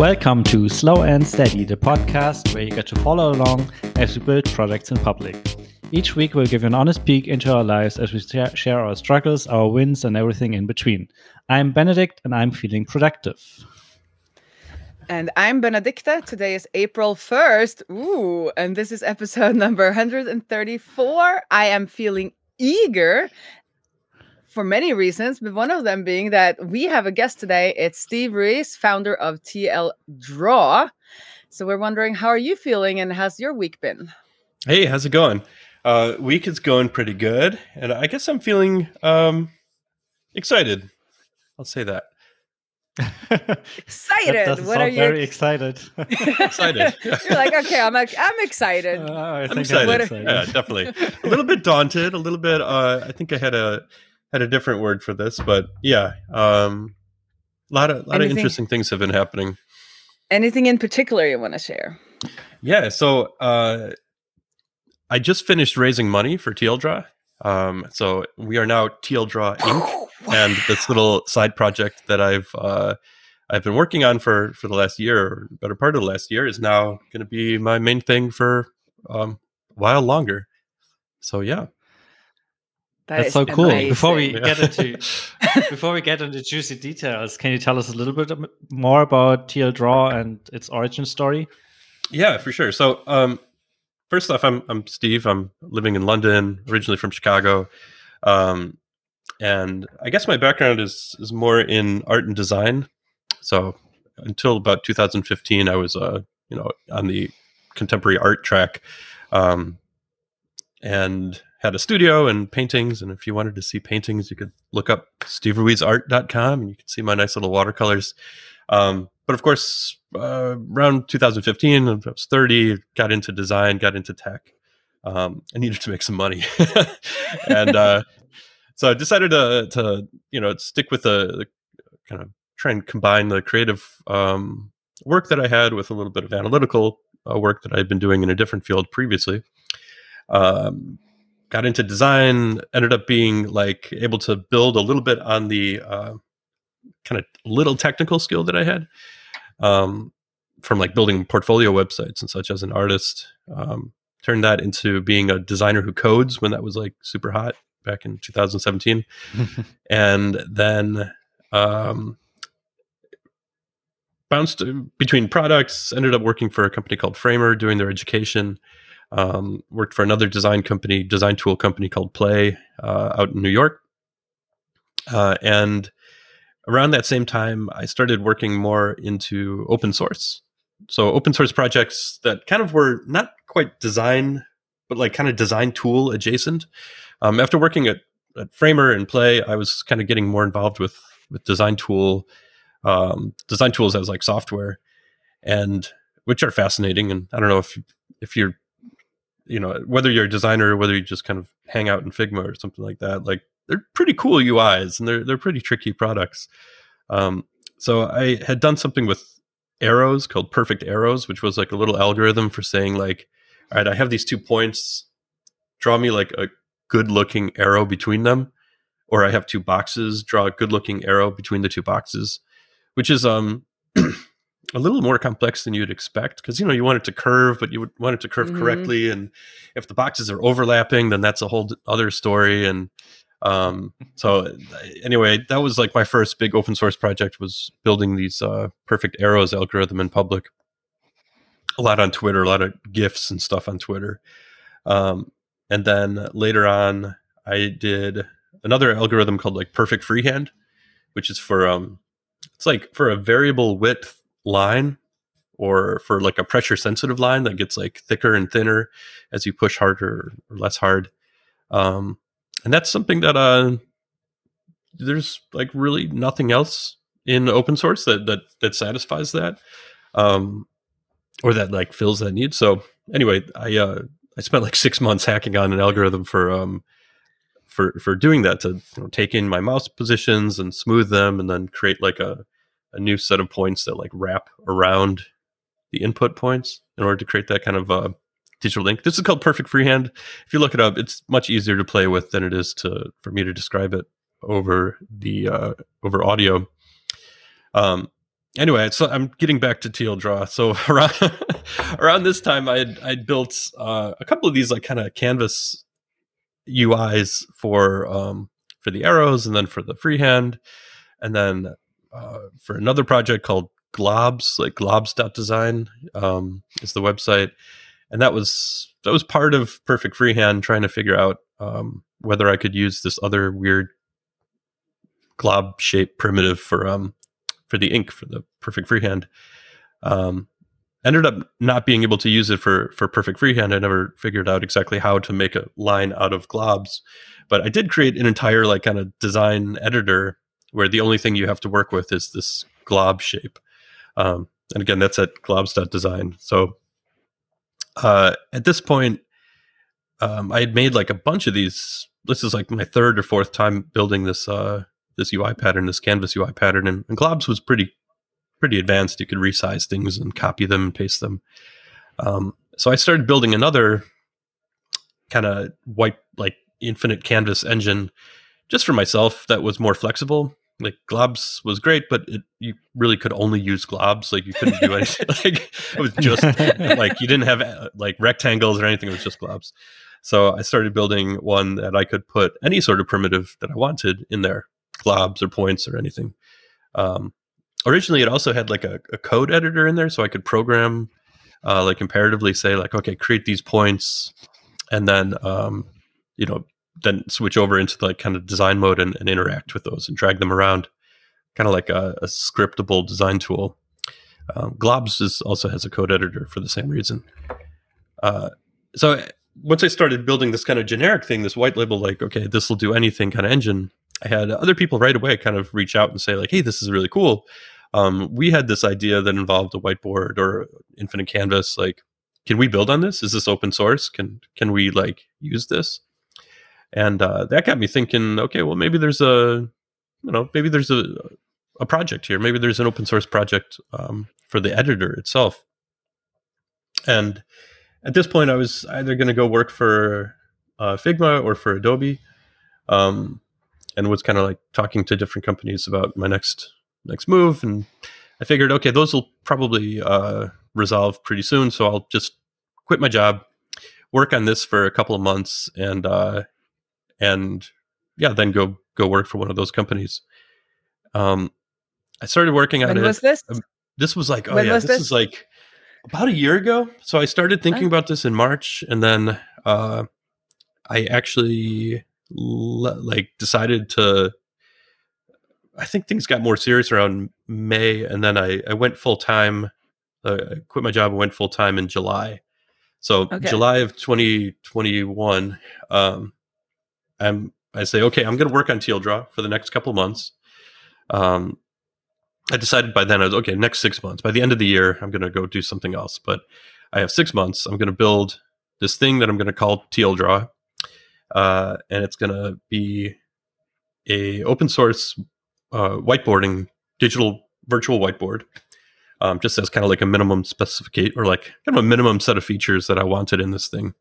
Welcome to Slow and Steady, the podcast where you get to follow along as we build projects in public. Each week, we'll give you an honest peek into our lives as we share our struggles, our wins, and everything in between. I'm Benedict, and I'm feeling productive. And I'm Benedicta. Today is April 1st. Ooh, and this is episode number 134. I am feeling eager for many reasons, but one of them being that we have a guest today. It's Steve Ruiz, founder of TL Draw. So we're wondering, how are you feeling and how's your week been? Hey, how's it going? Uh, week is going pretty good, and I guess I'm feeling um, excited. I'll say that. excited. That what are you? Very excited. excited. You're like, okay, I'm I'm excited. Uh, I am excited. excited. Yeah, definitely. a little bit daunted. A little bit. Uh, I think I had a had a different word for this, but yeah, um, a lot of lot anything, of interesting things have been happening. Anything in particular you want to share? Yeah. So uh, I just finished raising money for tldraw. Um, so we are now tldraw Inc. and this little side project that I've uh, I've been working on for for the last year, or better part of the last year, is now going to be my main thing for um, a while longer. So yeah. That That's so cool. Amazing. Before we yeah. get into before we get into juicy details, can you tell us a little bit more about tldraw and its origin story? Yeah, for sure. So um, first off, I'm I'm Steve. I'm living in London, originally from Chicago, um, and I guess my background is is more in art and design. So until about 2015, I was uh, you know on the contemporary art track, um, and had a studio and paintings. And if you wanted to see paintings, you could look up steveruizart.com and you can see my nice little watercolors. Um, but of course, uh, around 2015, I was 30, got into design, got into tech. Um, I needed to make some money, and uh, so I decided to, to you know stick with the, kind of try and combine the creative um, work that I had with a little bit of analytical uh, work that I'd been doing in a different field previously. Um, got into design, ended up being like able to build a little bit on the uh, kind of little technical skill that I had um, from like building portfolio websites and such as an artist. Um, turned that into being a designer who codes when that was like super hot back in 2017. and then um, bounced between products, ended up working for a company called Framer doing their education. Um, worked for another design company, design tool company called Play uh, out in New York. Uh, and around that same time, I started working more into open source. So open source projects that kind of were not quite design, but like kind of design tool adjacent. Um, after working at, at, Framer and Play, I was kind of getting more involved with with design tool, um, design tools as like software, and which are fascinating. And I don't know if if you're, you know, whether you're a designer or whether you just kind of hang out in Figma or something like that. Like they're pretty cool UIs and they're they're pretty tricky products. Um, so I had done something with arrows called Perfect Arrows, which was like a little algorithm for saying like, all right, I have these two points, draw me like a good looking arrow between them, or I have two boxes, draw a good looking arrow between the two boxes, which is um a little more complex than you'd expect because you know you want it to curve but you would want it to curve mm-hmm. correctly and if the boxes are overlapping then that's a whole other story and um, so anyway, that was like my first big open source project was building these uh, perfect arrows algorithm in public. A lot on Twitter, a lot of gifs and stuff on Twitter. Um, and then later on, I did another algorithm called like perfect freehand, which is for um, it's like for a variable width line or for like a pressure sensitive line that gets like thicker and thinner as you push harder or less hard. Um, and that's something that uh, there's like really nothing else in open source that that that satisfies that, um, or that like fills that need. So anyway, I uh, I spent like six months hacking on an algorithm for um for for doing that to you know, take in my mouse positions and smooth them, and then create like a a new set of points that like wrap around the input points in order to create that kind of uh, digital ink. This is called Perfect Freehand. If you look it up, it's much easier to play with than it is to for me to describe it over the uh, over audio. Um, anyway, so I'm getting back to tldraw. So around around this time, I had I'd built uh, a couple of these like kind of canvas UIs for um, for the arrows, and then for the freehand, and then uh, for another project called Globs, like globs.design um, is the website, and that was that was part of Perfect Freehand, trying to figure out um, whether I could use this other weird glob shape primitive for um for the ink for the perfect freehand. Um, ended up not being able to use it for for perfect freehand. I never figured out exactly how to make a line out of globs, but I did create an entire like kind of design editor where the only thing you have to work with is this glob shape. Um, and again, that's at globs.design. So uh, at this point, um, I had made like a bunch of these. This is like my third or fourth time building this uh, this UI pattern, this canvas UI pattern, and, and Globs was pretty pretty advanced. You could resize things and copy them and paste them. Um, so I started building another kind of white like infinite canvas engine just for myself that was more flexible. Like Globs was great, but it, you really could only use Globs. Like you couldn't do anything. like it was just like you didn't have uh, like rectangles or anything. It was just Globs. So I started building one that I could put any sort of primitive that I wanted in there globs or points or anything. Um, originally, it also had like a, a, code editor in there, so I could program uh, like imperatively say like, okay, create these points, and then um, you know then switch over into like kind of design mode and, and interact with those and drag them around, kind of like a, a, scriptable design tool. Um, Globs is, also has a code editor for the same reason. Uh, so once I started building this kind of generic thing, this white label, like, okay, this will do anything kind of engine, I had other people right away kind of reach out and say like, "Hey, this is really cool." Um, we had this idea that involved a whiteboard or infinite canvas. Like, can we build on this? Is this open source? Can can we like use this? And uh, that got me thinking. Okay, well, maybe there's a, you know, maybe there's a a project here. Maybe there's an open source project um, for the editor itself. And at this point, I was either going to go work for uh, Figma or for Adobe. Um, and was kind of like talking to different companies about my next next move and i figured okay those will probably uh, resolve pretty soon so i'll just quit my job work on this for a couple of months and uh, and yeah then go go work for one of those companies um i started working on when it was this um, this was like oh when yeah this, this? is like about a year ago so i started thinking Oh. about this in march and then uh i actually le- like decided to i think things got more serious around may and then i i went full time uh, i quit my job and went full time in july so Okay. july of 2021 um i'm i say okay i'm going to work on tldraw for the next couple months. Um i decided by then i was okay next six months. By the end of the year i'm going to go do something else but i have six months. I'm going to build this thing that i'm going to call tldraw uh, and it's going to be a open source uh, whiteboarding digital virtual whiteboard um, just as kind of like a minimum specificate or like kind of a minimum set of features that i wanted in this thing.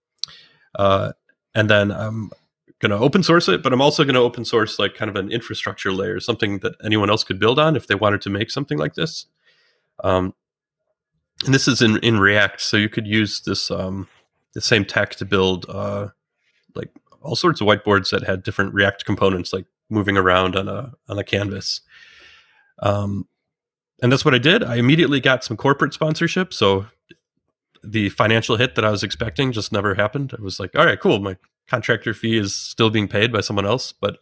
Uh, and then i'm going to open source it but i'm also going to open source like kind of an infrastructure layer something that anyone else could build on if they wanted to make something like this um, and this is in, in react so you could use this um, the same tech to build uh, like all sorts of whiteboards that had different React components, like moving around on a on a canvas. Um, and that's what I did. I immediately got some corporate sponsorship, so the financial hit that I was expecting just never happened. I was like, all right, cool. My contractor fee is still being paid by someone else, but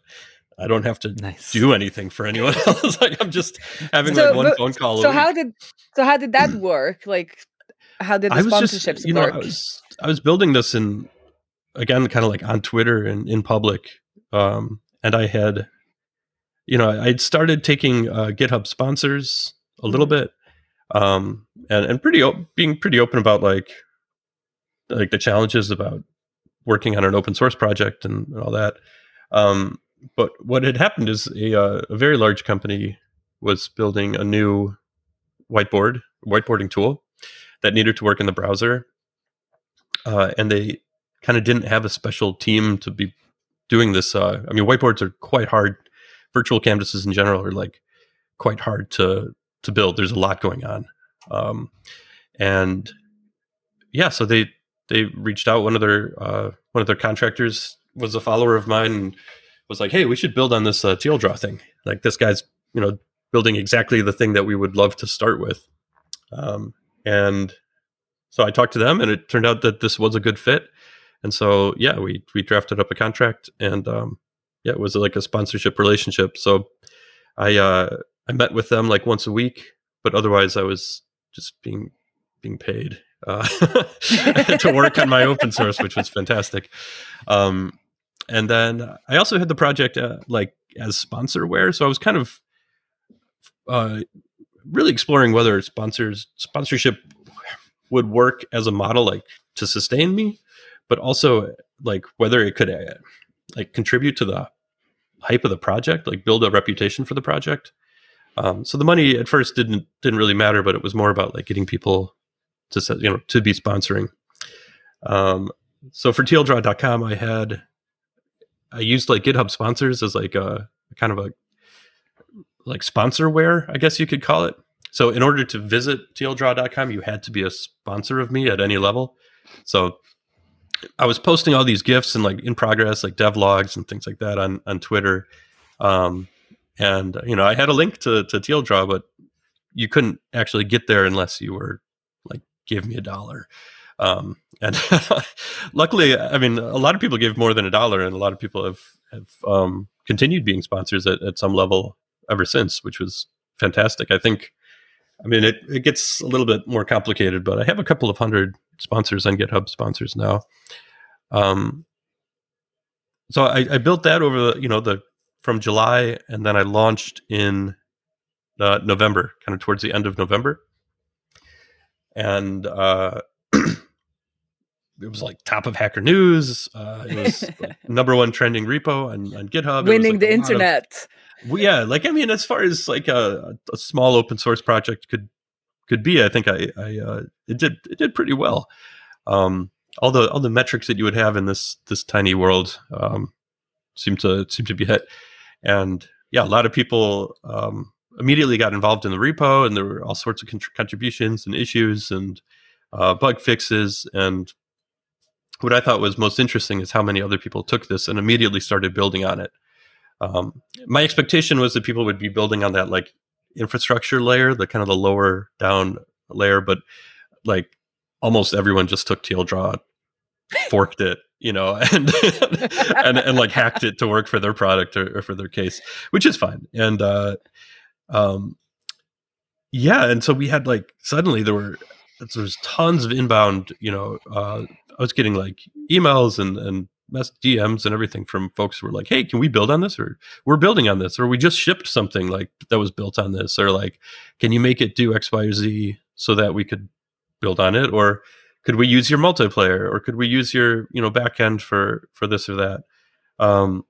I don't have to Nice. do anything for anyone else. like I'm just having So, like one but- phone call. so week. how did so how did that work like how did the sponsorships just, you know, work I was I was building this in again, kind of like on Twitter and in public, um, and I had, you know, I'd started taking uh, GitHub sponsors a little Mm-hmm. bit, um, and and pretty op- being pretty open about like like the challenges about working on an open source project and all that. Um, but what had happened is a, uh, a very large company was building a new whiteboard whiteboarding tool that needed to work in the browser uh, and they kind of didn't have a special team to be doing this uh, i mean whiteboards are quite hard virtual canvases in general are like quite hard to to build. There's a lot going on, um, and yeah, so they they reached out. One of their uh, one of their contractors was a follower of mine and was like, "Hey, we should build on this uh, tldraw thing. Like this guy's you know building exactly the thing that we would love to start with." Um, and so I talked to them, and it turned out that this was a good fit. And so yeah, we we drafted up a contract, and um, yeah, it was like a sponsorship relationship. So I uh, I met with them like once a week, but otherwise I was just being being paid uh, to work on my open source, which was fantastic. Um, and then I also had the project uh, like as sponsorware, so I was kind of uh, really exploring whether sponsors sponsorship would work as a model like to sustain me, but also like whether it could uh, like contribute to the hype of the project, like build a reputation for the project. Um, so the money at first didn't didn't really matter, but it was more about like getting people to you know to be sponsoring. Um, so for tldraw.com, I had I used like GitHub sponsors as like a kind of a like sponsorware, I guess you could call it. So in order to visit tldraw.com, you had to be a sponsor of me at any level. So I was posting all these gifts and like in progress, like devlogs and things like that on on Twitter. Um, and you know, I had a link to to tldraw, but you couldn't actually get there unless you were give me a dollar. Um, and luckily, I mean, a lot of people give more than a dollar, and a lot of people have have um, continued being sponsors at, at some level ever since, which was fantastic. I think. I mean, it, it gets a little bit more complicated, but I have a couple of hundred sponsors on GitHub sponsors now. Um, so I, I built that over the, you know, the from July, and then I launched in uh, November, kind of towards the end of November, and uh, it was like top of Hacker News. Uh, it was like number one trending repo on, on GitHub. Winning like the internet. Of, yeah, like I mean, as far as like a, a, small open source project could could be, I think I, I uh, it did it did pretty well. Um, all the all the metrics that you would have in this this tiny world um, seem to seem to be hit. And yeah, a lot of people um, immediately got involved in the repo, and there were all sorts of contributions and issues and uh, bug fixes. And what I thought was most interesting is how many other people took this and immediately started building on it. Um, my expectation was that people would be building on that like infrastructure layer, the kind of the lower down layer, but like almost everyone just took tldraw, forked it, you know, and, and and like hacked it to work for their product or, or for their case, which is fine. And uh, um, yeah, and so we had like suddenly there were there was tons of inbound. You know, uh, I was getting like emails and and mess DMs and everything from folks who were like, "Hey, can we build on this?" or "We're building on this," or "We just shipped something like that was built on this," or like, "Can you make it do X, Y, or Z so that we could build on it?" or could we use your multiplayer or could we use your you know backend for for this or that um,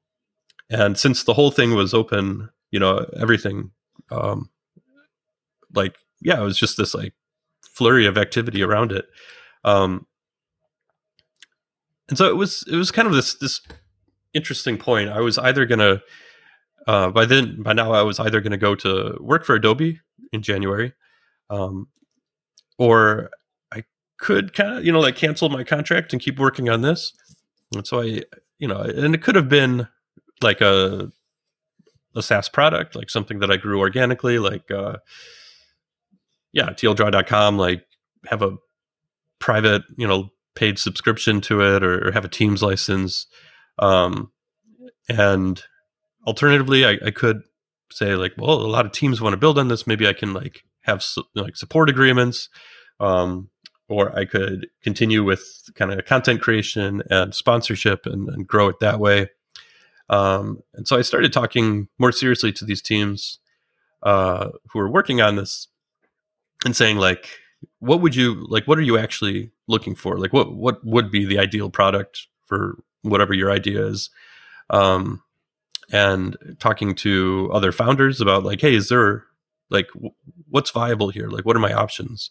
and since the whole thing was open you know everything um, like yeah it was just this like flurry of activity around it. Um, and so it was it was kind of this this interesting point. I was either gonna uh, by then by now i was either gonna go to work for adobe in january um, or I could kind of you know like cancel my contract and keep working on this. And so i you know and it could have been like a a SaaS product, like something that I grew organically, like uh yeah, tldraw.com, like have a private, you know, paid subscription to it or, or have a Teams license. Um and alternatively, I, I could say like, well, a lot of teams want to build on this. Maybe I can like have su- like support agreements. Um, or I could continue with kind of content creation and sponsorship and, and grow it that way. Um, and so I started talking more seriously to these teams uh, who are working on this and saying like, what would you like? What are you actually looking for? Like, what what would be the ideal product for whatever your idea is? Um, and talking to other founders about like, hey, is there like w- what's viable here? Like, what are my options?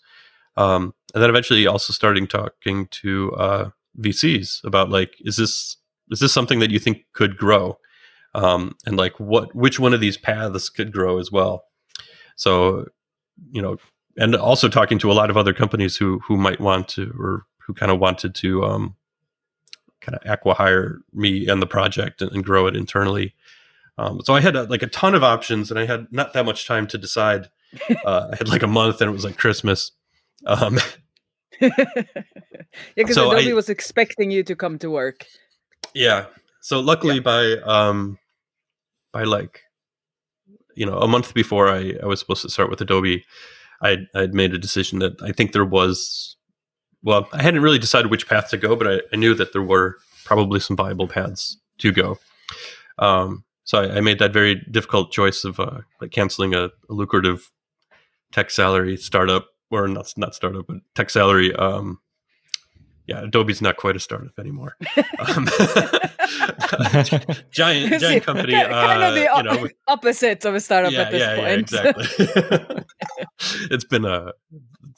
Um, and then eventually also starting talking to uh, VCs about like, is this is this something that you think could grow? Um, and like what which one of these paths could grow as well? So you know, and also talking to a lot of other companies who who might want to or who kind of wanted to um, kind of acquire me and the project and, and grow it internally. Um, so I had a, like a ton of options, and I had not that much time to decide. Uh, I had like a month, and it was like Christmas. Um, yeah, because So Adobe I- was expecting you to come to work. Yeah. So luckily, by um, by like you know a month before I, I was supposed to start with Adobe, I I'd made a decision that I think there was. Well, I hadn't really decided which path to go, but I, I knew that there were probably some viable paths to go. Um, so I, I made that very difficult choice of uh, like canceling a, a lucrative tech salary startup, or not not startup, but tech salary. Um, yeah, Adobe's not quite a startup anymore. Um, giant giant company. kind uh, of the you know, opposite of a startup yeah, at this yeah, point. yeah, exactly. it's been a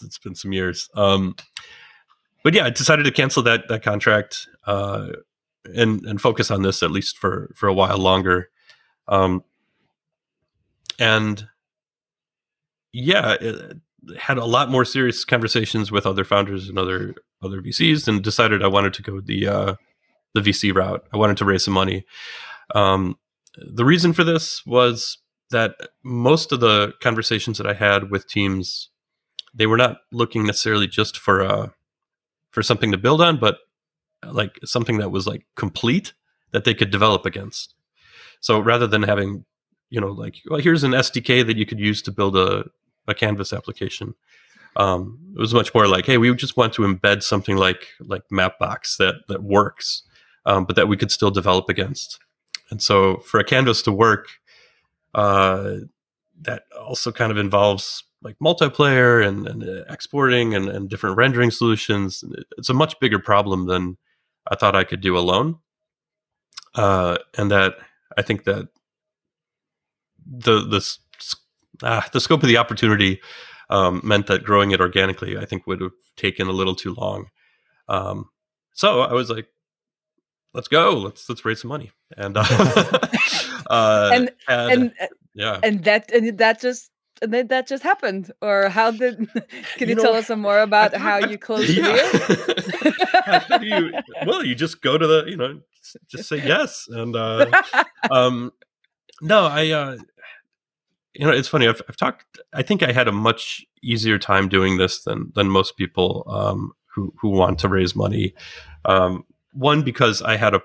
it's been some years. Um, but yeah, I decided to cancel that that contract uh, and and focus on this at least for for a while longer. Um, and yeah, it, had a lot more serious conversations with other founders and other other VCs, and decided I wanted to go the uh, the VC route. I wanted to raise some money. Um, the reason for this was that most of the conversations that I had with teams, they were not looking necessarily just for uh, for something to build on, but like something that was like complete that they could develop against. So rather than having, you know, like well, here's an SDK that you could use to build a a Canvas application. Um, it was much more like, hey, we just want to embed something like like Mapbox that that works, um, but that we could still develop against. And so for a Canvas to work, uh, that also kind of involves like multiplayer and, and uh, exporting and, and different rendering solutions. It's a much bigger problem than I thought I could do alone. Uh, and that I think that the the ah, the scope of the opportunity um, meant that growing it organically, I think, would have taken a little too long. Um, so I was like, "Let's go! Let's let's raise some money." And uh, uh, And- had- and yeah, and that and that just and then that just happened. Or how did? Can you, You know, tell us some more about how you closed the deal? yeah. Do you, well, you just go to the, you know, just say yes. And, uh, um, no, I, uh, you know, it's funny. I've, I've talked, I think I had a much easier time doing this than, than most people, um, who, who want to raise money. Um, one, because I had a,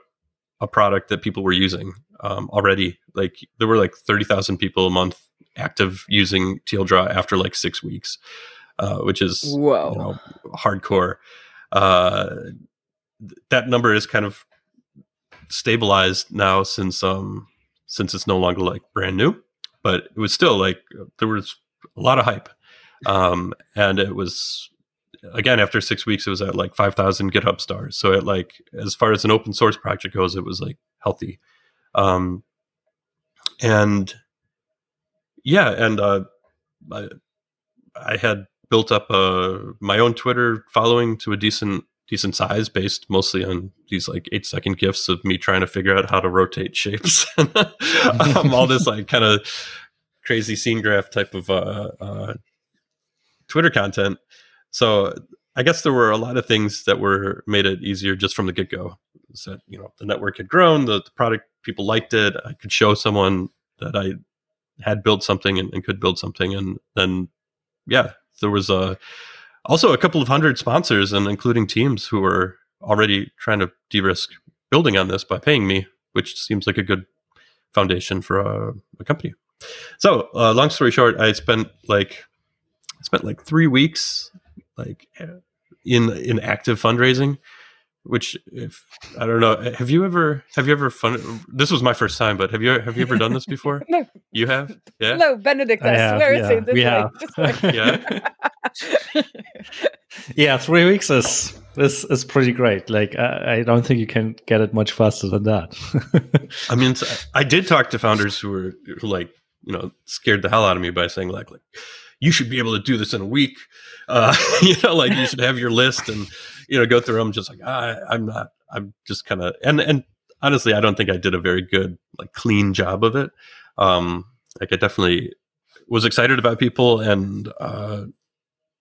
a product that people were using, um, already. Like there were like 30,000 people a month active using tldraw after like six weeks, uh, which is, Whoa. you know, hardcore. Uh, th- that number is kind of stabilized now since um since it's no longer like brand new, but it was still like there was a lot of hype, um, and it was again after six weeks it was at like five thousand GitHub stars. So it like as far as an open source project goes, it was like healthy, um, and yeah, and uh, I, I had built up uh, my own Twitter following to a decent decent size, based mostly on these like eight second gifs of me trying to figure out how to rotate shapes, um, all this like kind of crazy scene graph type of uh, uh, Twitter content. So I guess there were a lot of things that were made it easier just from the get go. That you know the network had grown, the, the product people liked it. I could show someone that I had built something and, and could build something, and then yeah, there was a also a couple of hundred sponsors and including teams who are already trying to de-risk building on this by paying me, which seems like a good foundation for a, a company. So, uh, long story short, I spent like I spent like three weeks like in in active fundraising. Which, if I don't know, have you ever have you ever fun? This was my first time, but have you have you ever done this before? No. You have, yeah. No, Benedict, I I have, swear yeah, it's this we way. have. Way. Yeah. yeah, three weeks is is is pretty great. Like I, I don't think you can get it much faster than that. I mean, I did talk to founders who were who like you know scared the hell out of me by saying like like you should be able to do this in a week. Uh, you know, like you should have your list and you know go through them. Just like I, I'm not. I'm just kind of and and honestly, I don't think I did a very good like clean job of it. Um, like I definitely was excited about people and uh,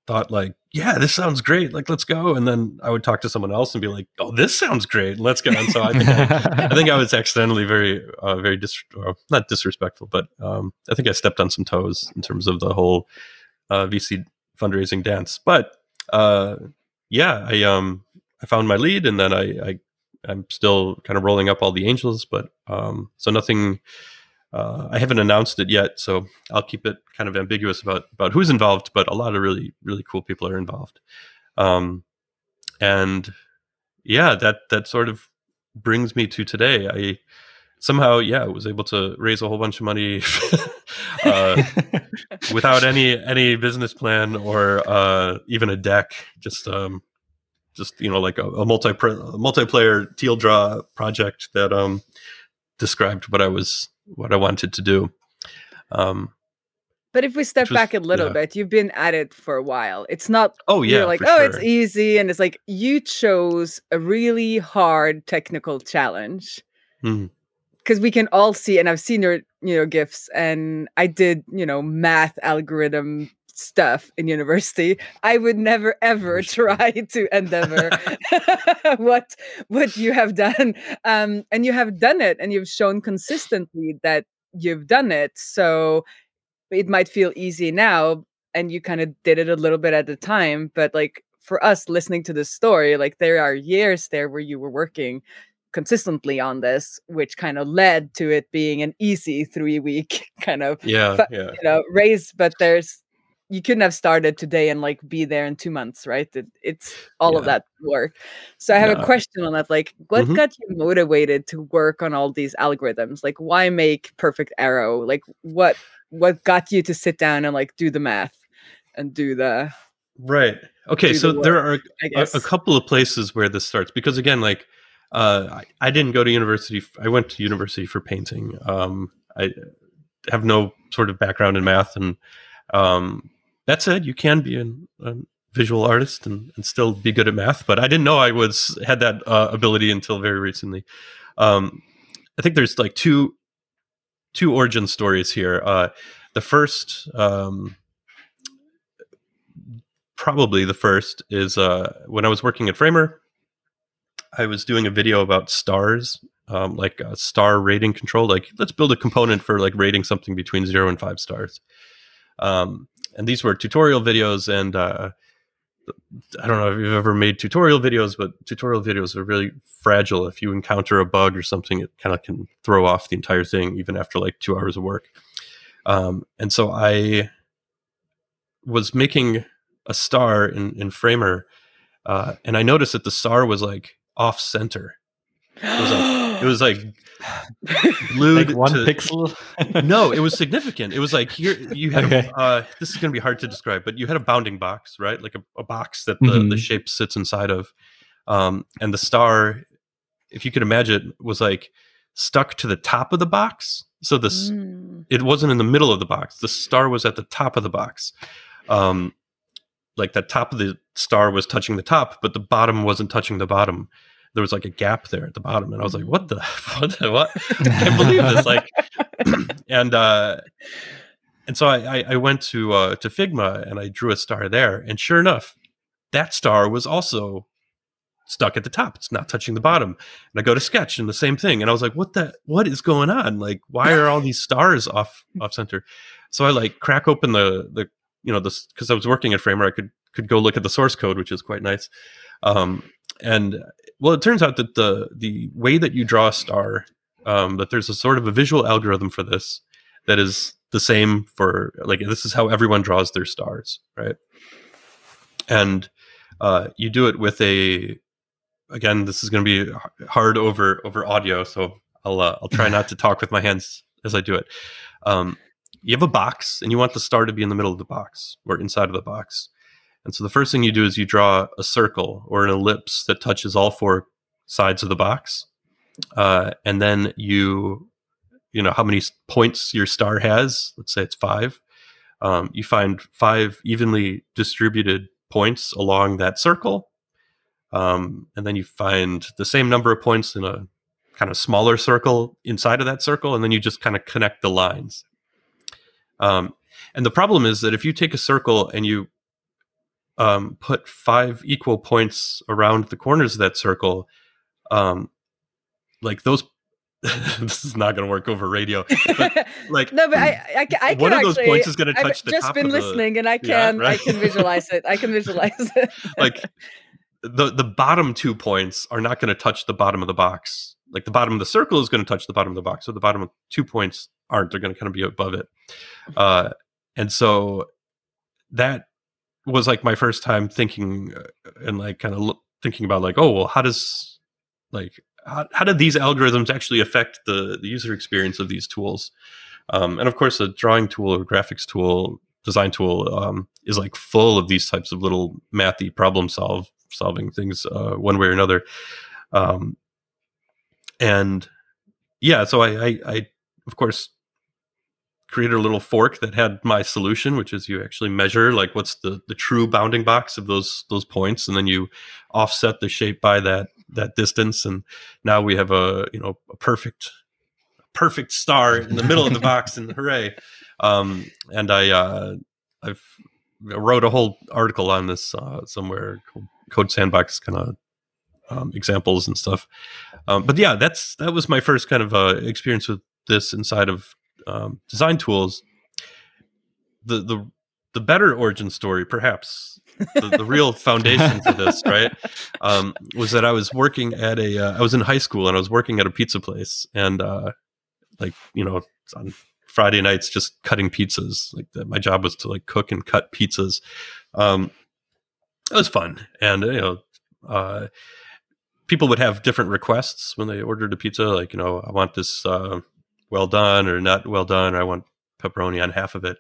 thought like, yeah, this sounds great. Like, let's go. And then I would talk to someone else and be like, oh, this sounds great. Let's go. And so I think I, I think I was accidentally very, uh, very dis- not disrespectful, but um, I think I stepped on some toes in terms of the whole uh, VC fundraising dance. But uh, yeah, I um I found my lead, and then I, I I'm still kind of rolling up all the angels, but um, so nothing. Uh, I haven't announced it yet, so I'll keep it kind of ambiguous about about who's involved. But a lot of really really cool people are involved, um, and yeah, that that sort of brings me to today. I somehow yeah I was able to raise a whole bunch of money uh, without any any business plan or uh, even a deck. Just um, just you know like a, a multi multiplayer tldraw project that um described what I was what I wanted to do. Um, but if we step was, back a little yeah. bit, you've been at it for a while. It's not oh yeah, like oh sure. it's easy, and it's like you chose a really hard technical challenge. Mm because we can all see and i've seen your you know gifts and i did you know math algorithm stuff in university. I would never ever try to endeavor what what you have done. Um and you have done it and you've shown consistently that you've done it. So it might feel easy now and you kind of did it a little bit at the time but like for us listening to this story like there are years there where you were working consistently on this, which kind of led to it being an easy three week kind of yeah, yeah. you know race. But there's you couldn't have started today and like be there in two months, right? It, it's all yeah. of that work. So I have yeah. a question on that. Like, what mm-hmm. got you motivated to work on all these algorithms? Like, why make Perfect Arrow? Like, what what got you to sit down and like do the math and do the right? Okay, so the work, there are a, a couple of places where this starts because again, like uh, I, I, didn't go to university. I went to university for painting. Um, I have no sort of background in math, and um, that said, you can be an, a visual artist and, and, still be good at math. But I didn't know I was had that uh, ability until very recently. Um, I think there's like two two origin stories here. Uh, the first, um, probably the first, is uh, when I was working at Framer. I was doing a video about stars, um, like a star rating control. Like, let's build a component for like rating something between zero and five stars. Um, and these were tutorial videos, and uh, I don't know if you've ever made tutorial videos, but tutorial videos are really fragile. If you encounter a bug or something, it kind of can throw off the entire thing, even after like two hours of work. Um, and so I was making a star in, in Framer, uh, and I noticed that the star was like off center. It was like, it was like glued like one to, pixel. no, it was significant. It was like here you had. Okay. A, uh, this is going to be hard to describe, but you had a bounding box, right? Like a, a box that the, mm-hmm. the shape sits inside of, um, and the star, if you could imagine, was like stuck to the top of the box. So this, mm. it wasn't in the middle of the box. The star was at the top of the box. Um, like the top of the star was touching the top, but the bottom wasn't touching the bottom. There was like a gap there at the bottom, and I was like, "What the what? The, what? I can't believe this!" Like, and uh, and so I, I went to uh, to Figma and I drew a star there, and sure enough, that star was also stuck at the top. It's not touching the bottom. And I go to Sketch and the same thing, and I was like, "What the? What is going on? Like, why are all these stars off off center?" So I like crack open the the you know this because I was working at Framer, I could could go look at the source code, which is quite nice. Um, and well, it turns out that the the way that you draw a star, um, that there's a sort of a visual algorithm for this that is the same for like this is how everyone draws their stars, right? And uh, you do it with a again. This is going to be hard over over audio, so I'll uh, I'll try not to talk with my hands as I do it. Um, you have a box and you want the star to be in the middle of the box or inside of the box. And so the first thing you do is you draw a circle or an ellipse that touches all four sides of the box. Uh, and then you, you know, how many points your star has. Let's say it's five. Um, you find five evenly distributed points along that circle. Um, and then you find the same number of points in a kind of smaller circle inside of that circle. And then you just kind of connect the lines. Um, and the problem is that if you take a circle and you um, put five equal points around the corners of that circle, um, like those. this is not going to work over radio. But like, no, but I, I, I can one of actually, those points is going to I've touch the just been of the, listening, and I Yeah, can, I can visualize it. I can visualize it. like the the bottom two points are not going to touch the bottom of the box. Like the bottom of the circle is going to touch the bottom of the box, so the bottom of two points aren't. They're going to kind of be above it, uh, and so that was like my first time thinking uh, and like kind of thinking about like, oh well, how does like how, how did these algorithms actually affect the, the user experience of these tools? Um, and of course, a drawing tool or graphics tool, design tool um, is like full of these types of little mathy problem solve solving things uh, one way or another. Um, and yeah, so I, I, I, of course, created a little fork that had my solution, which is you actually measure like what's the the true bounding box of those those points, and then you offset the shape by that that distance, and now we have a you know a perfect perfect star in the middle of the box, and hooray! Um, and I uh, I've I wrote a whole article on this uh, somewhere called CodeSandbox kind of um, examples and stuff. Um, but yeah, that's that was my first kind of uh, experience with this inside of um, design tools. The the the better origin story, perhaps the, the real foundation for this, right, um, was that I was working at a uh, I was in high school and I was working at a pizza place and uh, like you know on Friday nights just cutting pizzas. Like the, my job was to like cook and cut pizzas. Um, it was fun, and you know, uh, people would have different requests when they ordered a pizza. Like you know, I want this uh, well done or not well done, or I want pepperoni on half of it.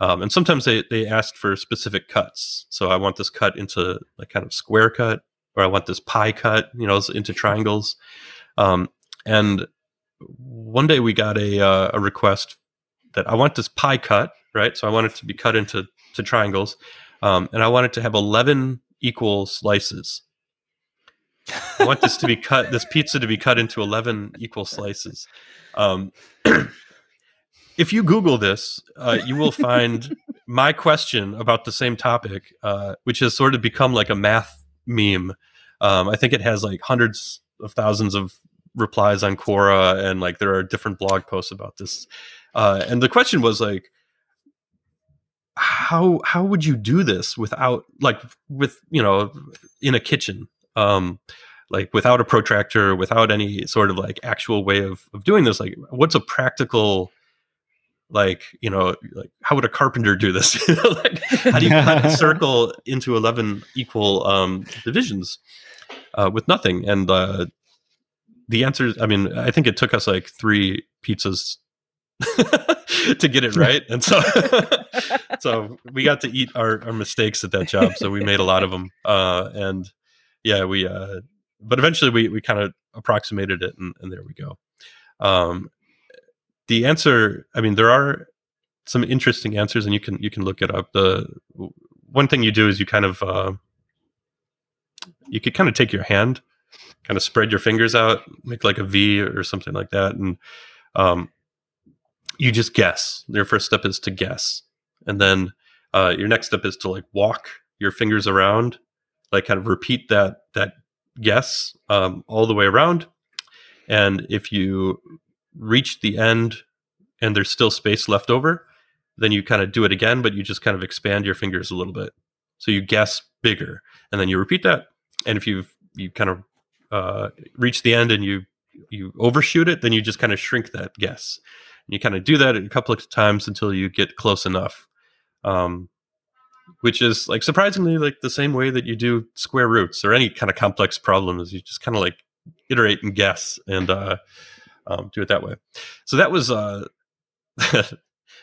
Um, and sometimes they they asked for specific cuts. So I want this cut into like kind of square cut, or I want this pie cut, you know, into triangles. Um, and one day we got a uh, a request that I want this pie cut, right? So I want it to be cut into to triangles, um, and I want it to have eleven equal slices. I want this to be cut, this pizza to be cut into eleven equal slices. Um, if you Google this, uh, you will find my question about the same topic, uh, which has sort of become like a math meme. Um, I think it has like hundreds of thousands of replies on Quora, and like there are different blog posts about this. Uh, and the question was like, how how would you do this without like with you know in a kitchen, um, like without a protractor, without any sort of like actual way of of doing this? Like, what's a practical like you know like how would a carpenter do this? Like how do you cut a circle into 11 equal um divisions uh, with nothing? And uh the answer i mean i think it took us like three pizzas to get it right. And so so we got to eat our, our mistakes at that job so we made a lot of them uh and yeah we uh but eventually we we kind of approximated it and, and there we go. Um the answer i mean there are some interesting answers and you can you can look it up. The one thing you do is you kind of uh, you could kind of take your hand kind of spread your fingers out make like a v or something like that and um, you just guess. Your first step is to guess. And then uh, your next step is to like walk your fingers around like kind of repeat that that guess um, all the way around and if you reach the end and there's still space left over, then you kind of do it again, but you just kind of expand your fingers a little bit. So you guess bigger, and then you repeat that. And if you've you kind of uh, reach the end and you you overshoot it, then you just kind of shrink that guess. And you kind of do that a couple of times until you get close enough. Um, which is like surprisingly like the same way that you do square roots or any kind of complex problem is you just kind of like iterate and guess and uh, um, do it that way. So that was uh,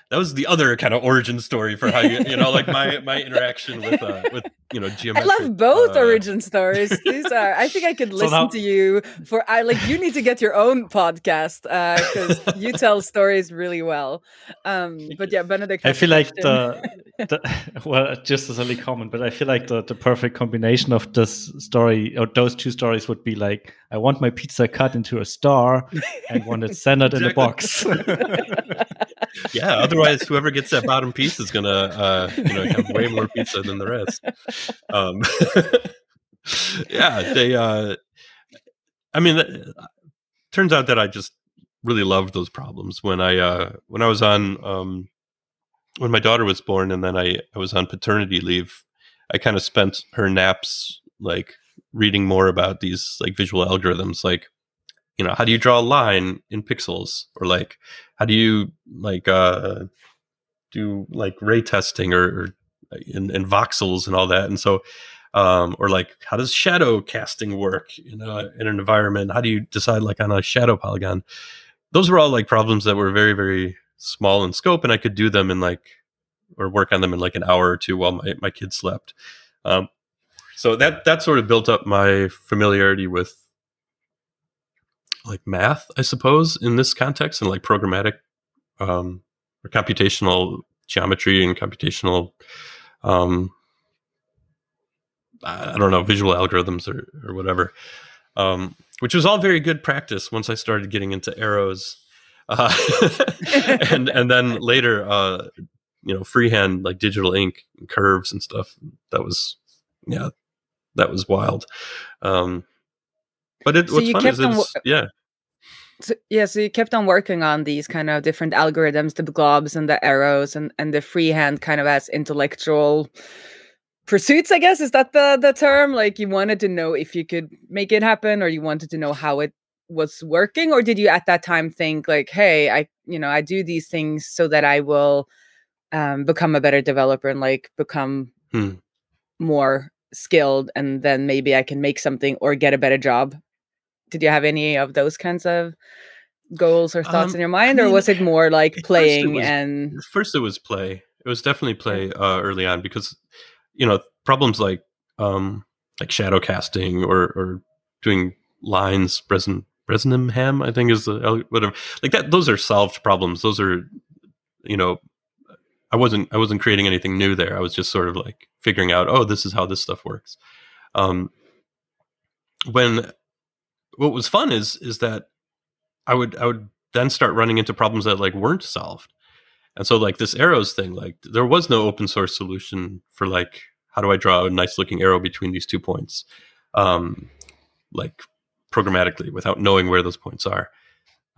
that was the other kind of origin story for how you you know like my my interaction with uh, with you know GM. I love both uh, origin stories. These are. I think I could listen now- to you for. I like. You need to get your own podcast because you tell stories really well. Um, but yeah, Benedict. I feel like the, the well, just as a silly comment, but I feel like the, the perfect combination of this story or those two stories would be like I want my pizza cut into a star and want it centered in the box. Yeah. Otherwise, whoever gets that bottom piece is gonna, uh, you know, have way more pizza than the rest. Um, yeah, they. Uh, I mean, it turns out that I just really loved those problems when I uh, when I was on um, when my daughter was born, and then I I was on paternity leave. I kind of spent her naps like reading more about these like visual algorithms, like you know how do you draw a line in pixels, or like how do you like uh, do like ray testing or, or in, voxels and all that, and so um, or like how does shadow casting work in an environment? How do you decide like on a shadow polygon? Those were all like problems that were very very small in scope and i could do them in like or work on them in like an hour or two while my, my kids slept. Um, so that that sort of built up my familiarity with like math i suppose in this context and like programmatic um, or computational geometry and computational um, I don't know visual algorithms or, or whatever, um, which was all very good practice once I started getting into arrows, uh, and and then later, uh, you know, freehand like digital ink and curves and stuff. That was yeah, that was wild. Um, but it, So what's fun kept is on yeah, So, yeah, so you kept on working on these kind of different algorithms, the globs and the arrows and, and the freehand kind of as intellectual pursuits, I guess. Is that the, the term? Like you wanted to know if you could make it happen or you wanted to know how it was working? Or did you at that time think like, hey, I you know, I do these things so that I will um, become a better developer and like become Hmm. more skilled and then maybe I can make something or get a better job? Did you have any of those kinds of goals or thoughts Um, in your mind, I or was it more like at first playing was- and first it was play. It was definitely play uh, early on because you know problems like um like shadow casting or or doing lines Bresen Bresenham I think is the whatever like that those are solved problems. Those are you know I wasn't I wasn't creating anything new there. I was just sort of like figuring out oh this is how this stuff works. Um when what was fun is is that I would I would then start running into problems that like weren't solved and so like this arrows thing, like there was no open source solution for like how do I draw a nice looking arrow between these two points, um, like programmatically without knowing where those points are.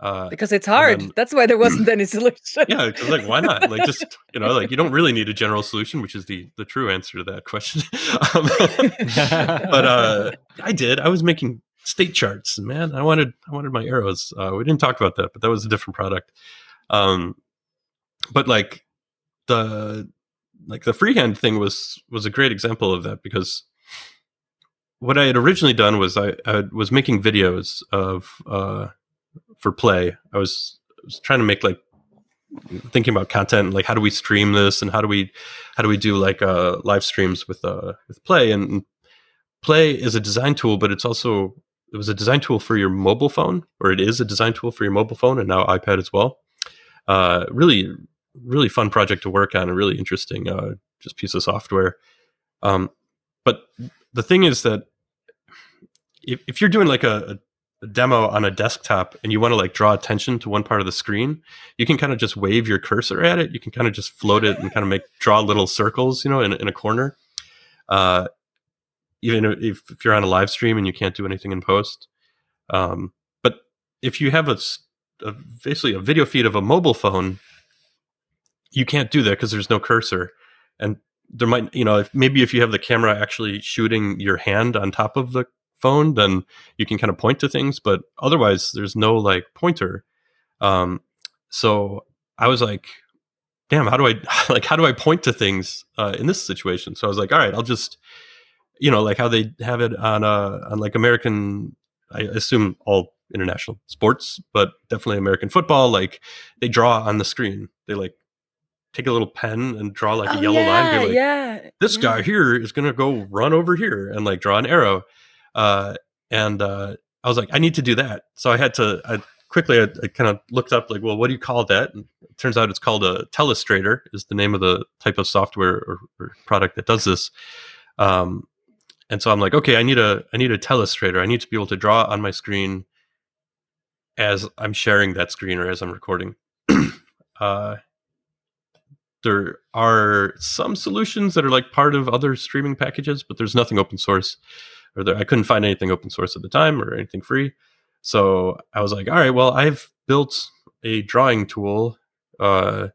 Uh, because it's hard? then- That's why there wasn't any solution. yeah, 'cause, like why not? Like just you know, like you don't really need a general solution, which is the the true answer to that question. um, but uh, I did. I was making state charts, man. I wanted I wanted my arrows. Uh, we didn't talk about that, but that was a different product. Um, but like the like the freehand thing was was a great example of that because what I had originally done was I, I was making videos of uh, for play. I was, I was trying to make like thinking about content like how do we stream this and how do we how do we do like uh live streams with uh with play and play is a design tool but it's also it was a design tool for your mobile phone or it is a design tool for your mobile phone and now ipad as well. Uh really really fun project to work on and really interesting uh just piece of software. Um but the thing is that if, if you're doing like a, a demo on a desktop and you want to like draw attention to one part of the screen you can kind of just wave your cursor at it. You can kind of just float it and kind of make draw little circles you know in, in a corner. Uh even if, if you're on a live stream and you can't do anything in post um but if you have a, a basically a video feed of a mobile phone you can't do that because there's no cursor. And there might you know if maybe if you have the camera actually shooting your hand on top of the phone then you can kind of point to things but otherwise there's no like pointer. Um so i was like damn how do i like how do i point to things uh, in this situation? So i was like all right i'll just you know like how they have it on uh on like american i assume all international sports but definitely american football like they draw on the screen they like take a little pen and draw like a Oh, yellow yeah, line like yeah. this yeah. guy here is going to go run over here and like draw an arrow uh, and uh, i was like i need to do that so i had to I, quickly i, I kind of looked up like well what do you call that and it turns out it's called a telestrator is the name of the type of software or, or product that does this um, and so i'm like okay i need a i need a telestrator i need to be able to draw on my screen as i'm sharing that screen or as i'm recording uh, there are some solutions that are like part of other streaming packages, but there's nothing open source, or there, I couldn't find anything open source at the time or anything free. So I was like, all right, well, I've built a drawing tool uh,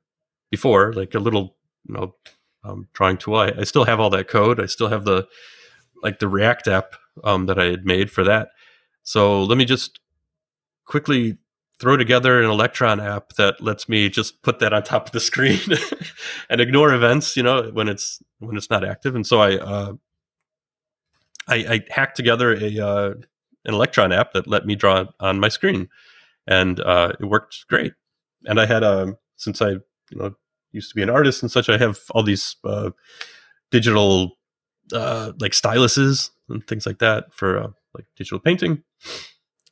before, like a little, you know, um, drawing tool. I, I, still have all that code. I still have the like the React app um, that I had made for that. So let me just quickly throw together an Electron app that lets me just put that on top of the screen and ignore events, you know, when it's when it's not active. And so I uh, I, I hacked together a uh, an Electron app that let me draw on my screen, and uh, it worked great. And I had a um, since I you know used to be an artist and such, I have all these uh, digital uh, like styluses and things like that for uh, like digital painting.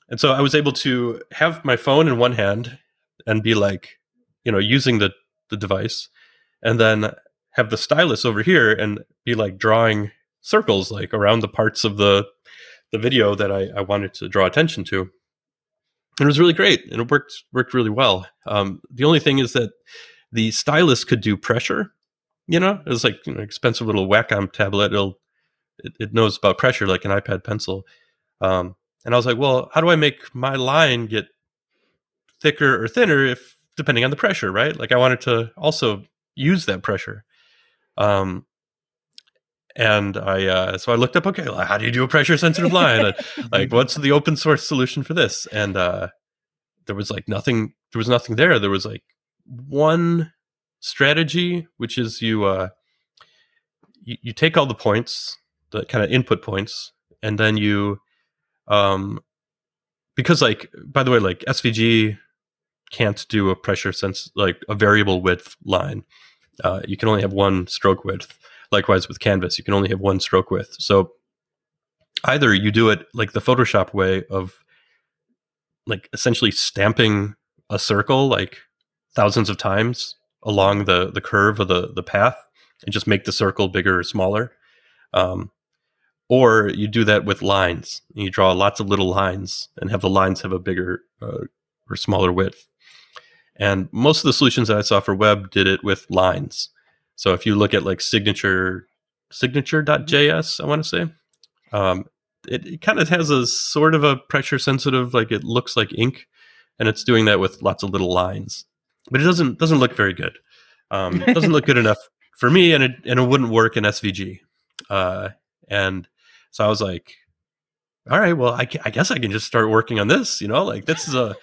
And so I was able to have my phone in one hand and be like, you know, using the the device, and then have the stylus over here and be like drawing circles like around the parts of the the video that I, I wanted to draw attention to. And it was really great, and it worked worked really well. Um, the only thing is that the stylus could do pressure. You know, it was like know, expensive little Wacom tablet. It'll it, it, knows about pressure like an iPad pencil. Um, and I was like, well, how do I make my line get thicker or thinner if depending on the pressure, right? Like I wanted to also use that pressure. Um, and I uh, so I looked up, okay, well, how do you do a pressure sensitive line? like, what's the open source solution for this? And uh, there was like nothing. There was nothing there. There was like one strategy, which is you uh, you, you take all the points, the kind of input points, and then you um because like by the way, like SVG can't do a pressure sense like a variable width line. Uh, you can only have one stroke width Likewise with Canvas, you can only have one stroke width. So either you do it like the Photoshop way of like essentially stamping a circle like thousands of times along the the curve of the the path and just make the circle bigger or smaller. Um, or you do that with lines. You draw lots of little lines and have the lines have a bigger uh, or smaller width. And most of the solutions that I saw for web did it with lines. So if you look at like signature signature.js, I want to say, um, it, it kind of has a sort of a pressure sensitive, like it looks like ink, and it's doing that with lots of little lines, but it doesn't doesn't look very good. Um, it doesn't look good enough for me, and it and it wouldn't work in SVG. Uh, and so I was like, all right, well, I, I guess I can just start working on this. You know, like this is a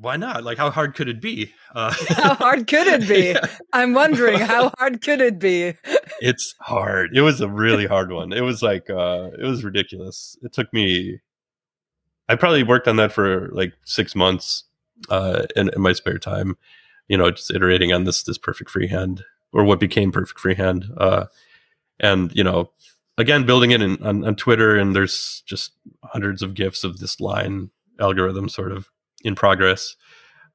why not? Like, how hard could it be? Uh, how hard could it be? yeah. I'm wondering how hard could it be? it's hard. It was a really hard one. It was like, uh, it was ridiculous. It took me. I probably worked on that for like six months uh, in, in my spare time. You know, just iterating on this this perfect freehand or what became perfect freehand, uh, and you know, again building it in, on, on Twitter. And there's just hundreds of gifs of this line algorithm sort of in progress.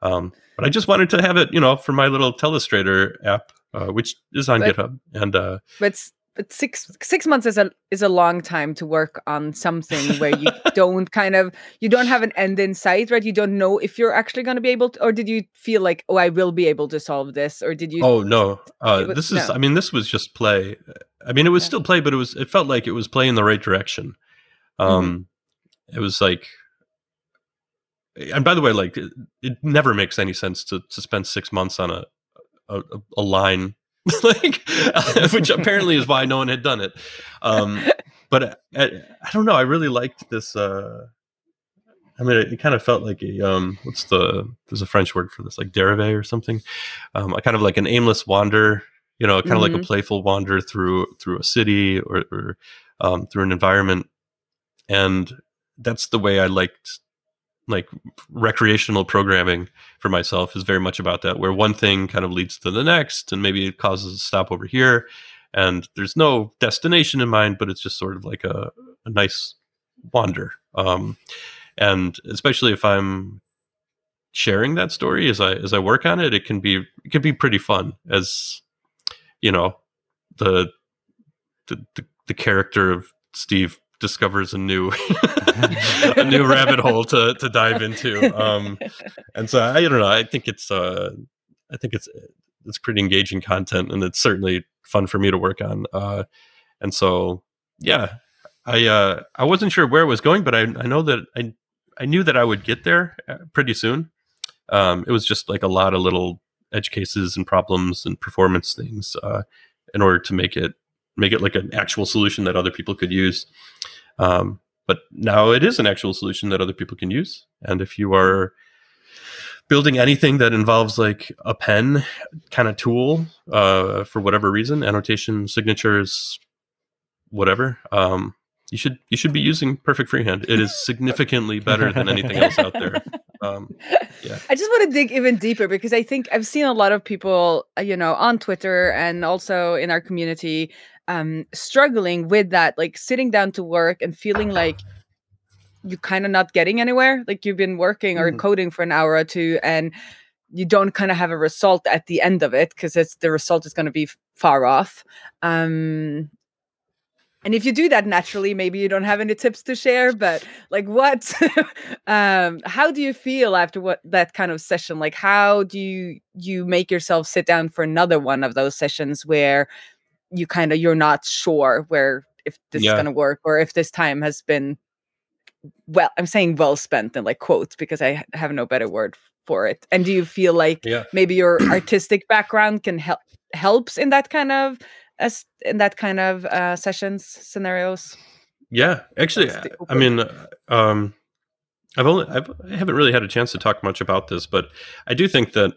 Um, but I just wanted to have it, you know, for my little Telestrator app, uh, which is on but, GitHub. And uh, but but six six months is a is a long time to work on something where you don't kind of you don't have an end in sight, right? You don't know if you're actually going to be able to, or did you feel like, oh, I will be able to solve this, or did you? Oh no, uh, was, this is. No. I mean, this was just play. I mean, it was yeah. still play, but it was. It felt like it was play in the right direction. Mm-hmm. Um, mm-hmm. it was like and by the way, like it, it, never makes any sense to to spend six months on a a, a line, like which apparently is why no one had done it. Um, but I, I, don't know. I really liked this. Uh, I mean, it, it, kind of felt like a um, what's the there's a French word for this, like dérivé or something. Um, a kind of like an aimless wander, you know, kind mm-hmm. of like a mm-hmm. playful wander through through a city or, or um, through an environment, and that's the way I liked like recreational programming for myself is very much about that where one thing kind of leads to the next and maybe it causes a stop over here and there's no destination in mind but it's just sort of like a, a nice wander. Um, and especially if i'm sharing that story as i as i work on it it can be it can be pretty fun as you know the the, the, the character of steve discovers a new a new rabbit hole to to dive into. Um, and so I don't know. I think it's uh, I think it's it's pretty engaging content, and it's certainly fun for me to work on. Uh, and so, yeah, I uh, I wasn't sure where it was going, but I I know that I I knew that I would get there uh, pretty soon. Um, it was just like a lot of little edge cases and problems and performance things uh, in order to make it make it like an actual solution that other people could use. Um, but now it is an actual solution that other people can use. And if you are building anything that involves like a pen kind of tool uh, for whatever reason, annotation, signatures, whatever, um, you should you should be using Perfect Freehand. It is significantly better than anything else out there. Um, yeah. I just want to dig even deeper because I think I've seen a lot of people, uh, you know, on Twitter and also in our community, um, struggling with that, like sitting down to work and feeling like you're kind of not getting anywhere. Like you've been working or mm. coding for an hour or two and you don't kind of have a result at the end of it because it's the result is going to be far off. Um, and if you do that naturally, maybe you don't have any tips to share, but like what um how do you feel after what that kind of session? Like how do you you make yourself sit down for another one of those sessions where you kind of you're not sure where if this yeah. is going to work or if this time has been well i'm saying well spent in like quotes because i have no better word for it and do you feel like yeah. maybe your artistic background can help helps in that kind of as in that kind of uh, sessions scenarios? Yeah, actually, I mean, um, I've only I've, I haven't really had a chance to talk much about this, but I do think that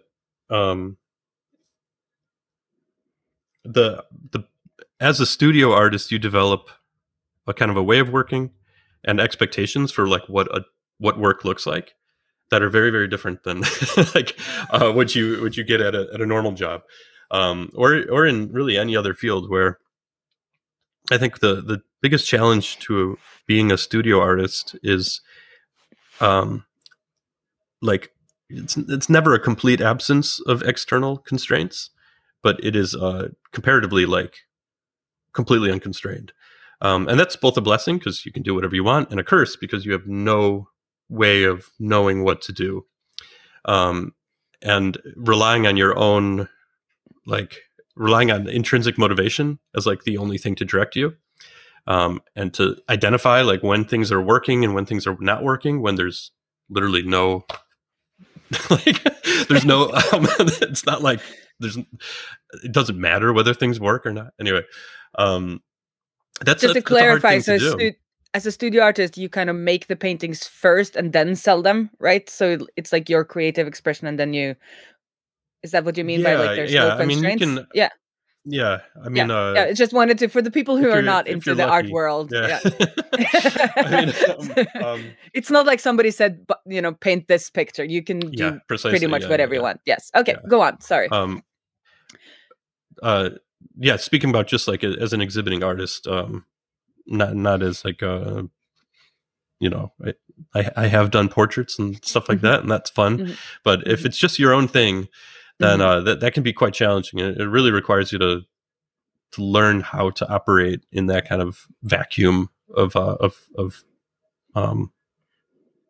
um, the the as a studio artist, you develop a kind of a way of working and expectations for like what a what work looks like that are very very different than like uh, what you what you get at a at a normal job um, or or in really any other field where I think the the biggest challenge to being a studio artist is um, like it's it's never a complete absence of external constraints, but it is uh, comparatively like completely unconstrained. Um, and that's both a blessing because you can do whatever you want, and a curse because you have no way of knowing what to do. Um, and relying on your own like relying on intrinsic motivation as like the only thing to direct you um, and to identify like when things are working and when things are not working when there's literally no like there's no um, it's not like there's it doesn't matter whether things work or not anyway um that's just a, to clarify so stu- as a studio artist you kind of make the paintings first and then sell them right so it's like your creative expression and then you is that what you mean yeah, by like there's yeah, no constraints? I mean, can, yeah. Yeah, I mean, yeah, uh, yeah. Just wanted to for the people who are not into the lucky, art world. Yeah, yeah. I mean, um, um, it's not like somebody said, you know, paint this picture. You can do pretty much whatever you want. Yes. Okay, go on. Sorry. Um. Uh. Yeah. Speaking about just like a, as an exhibiting artist, um, not not as like a uh, you know, I, I, I have done portraits and stuff like mm-hmm. that, and that's fun. Mm-hmm. But if mm-hmm. it's just your own thing, then mm-hmm. uh, that that can be quite challenging. It, it really requires you to to learn how to operate in that kind of vacuum of uh, of of um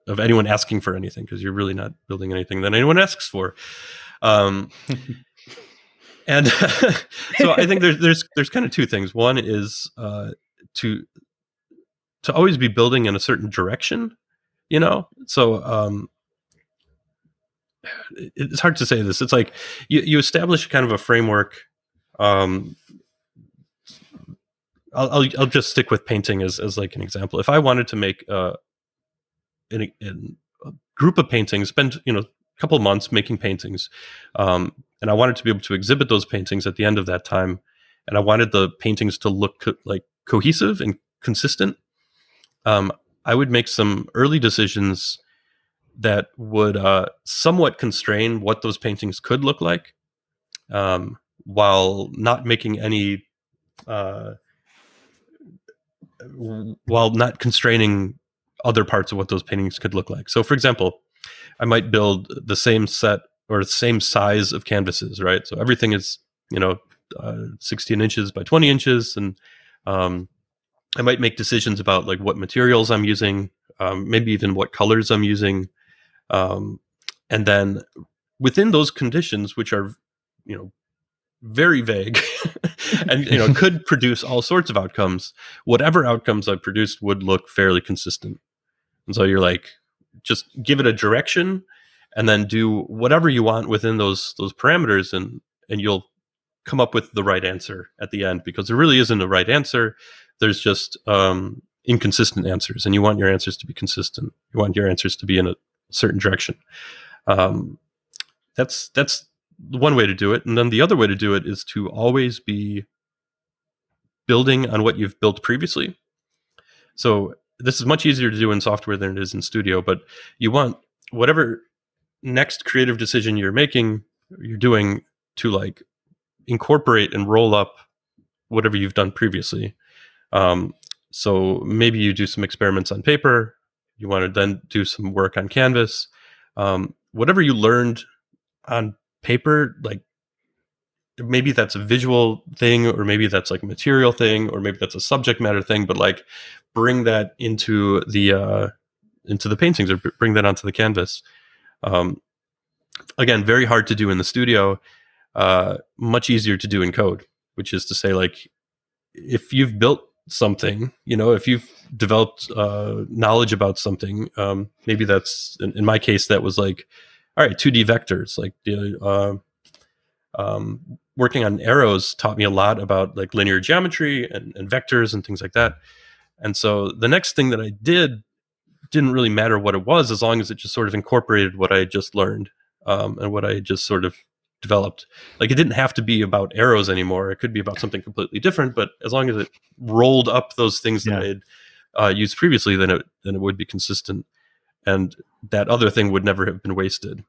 of anyone asking for anything because you're really not building anything that anyone asks for. Um, and so I think there's there's there's kind of two things. One is uh, to to always be building in a certain direction, you know. So um, it's hard to say this. It's like you, you establish kind of a framework. Um, I'll, I'll, I'll just stick with painting as as like an example. If I wanted to make uh, in, in a group of paintings, spend you know couple months making paintings, um, and I wanted to be able to exhibit those paintings at the end of that time, and I wanted the paintings to look co- like cohesive and consistent. Um, I would make some early decisions that would uh, somewhat constrain what those paintings could look like, um, while not making any, uh, while not constraining other parts of what those paintings could look like. So, for example, I might build the same set or the same size of canvases, right? So everything is, you know, uh, 16 inches by 20 inches, and um, I might make decisions about like what materials I'm using, um, maybe even what colors I'm using, um, and then within those conditions, which are, you know, very vague and you know could produce all sorts of outcomes whatever outcomes i produced would look fairly consistent and so you're like just give it a direction and then do whatever you want within those those parameters and and you'll come up with the right answer at the end because there really isn't a right answer. There's just um, inconsistent answers and you want your answers to be consistent. You want your answers to be in a certain direction. Um, that's that's one way to do it. And then the other way to do it is to always be building on what you've built previously. So this is much easier to do in software than it is in studio but you want whatever next creative decision you're making you're doing to like incorporate and roll up whatever you've done previously. Um, so maybe you do some experiments on paper you want to then do some work on canvas. Um, whatever you learned on paper like maybe that's a visual thing or maybe that's like a material thing or maybe that's a subject matter thing but like bring that into the uh into the paintings or bring that onto the canvas. Um again very hard to do in the studio uh much easier to do in code which is to say like if you've built something you know if you've developed uh knowledge about something um maybe that's in, in my case that was like all right 2d vectors like the uh, um, working on arrows taught me a lot about like linear geometry and, and vectors and things like that. And so the next thing that i did didn't really matter what it was as long as it just sort of incorporated what i had just learned um, and what i had just sort of developed. Like it didn't have to be about arrows anymore. It could be about something completely different but as long as it rolled up those things that i had uh, used previously then it then it would be consistent and that other thing would never have been wasted.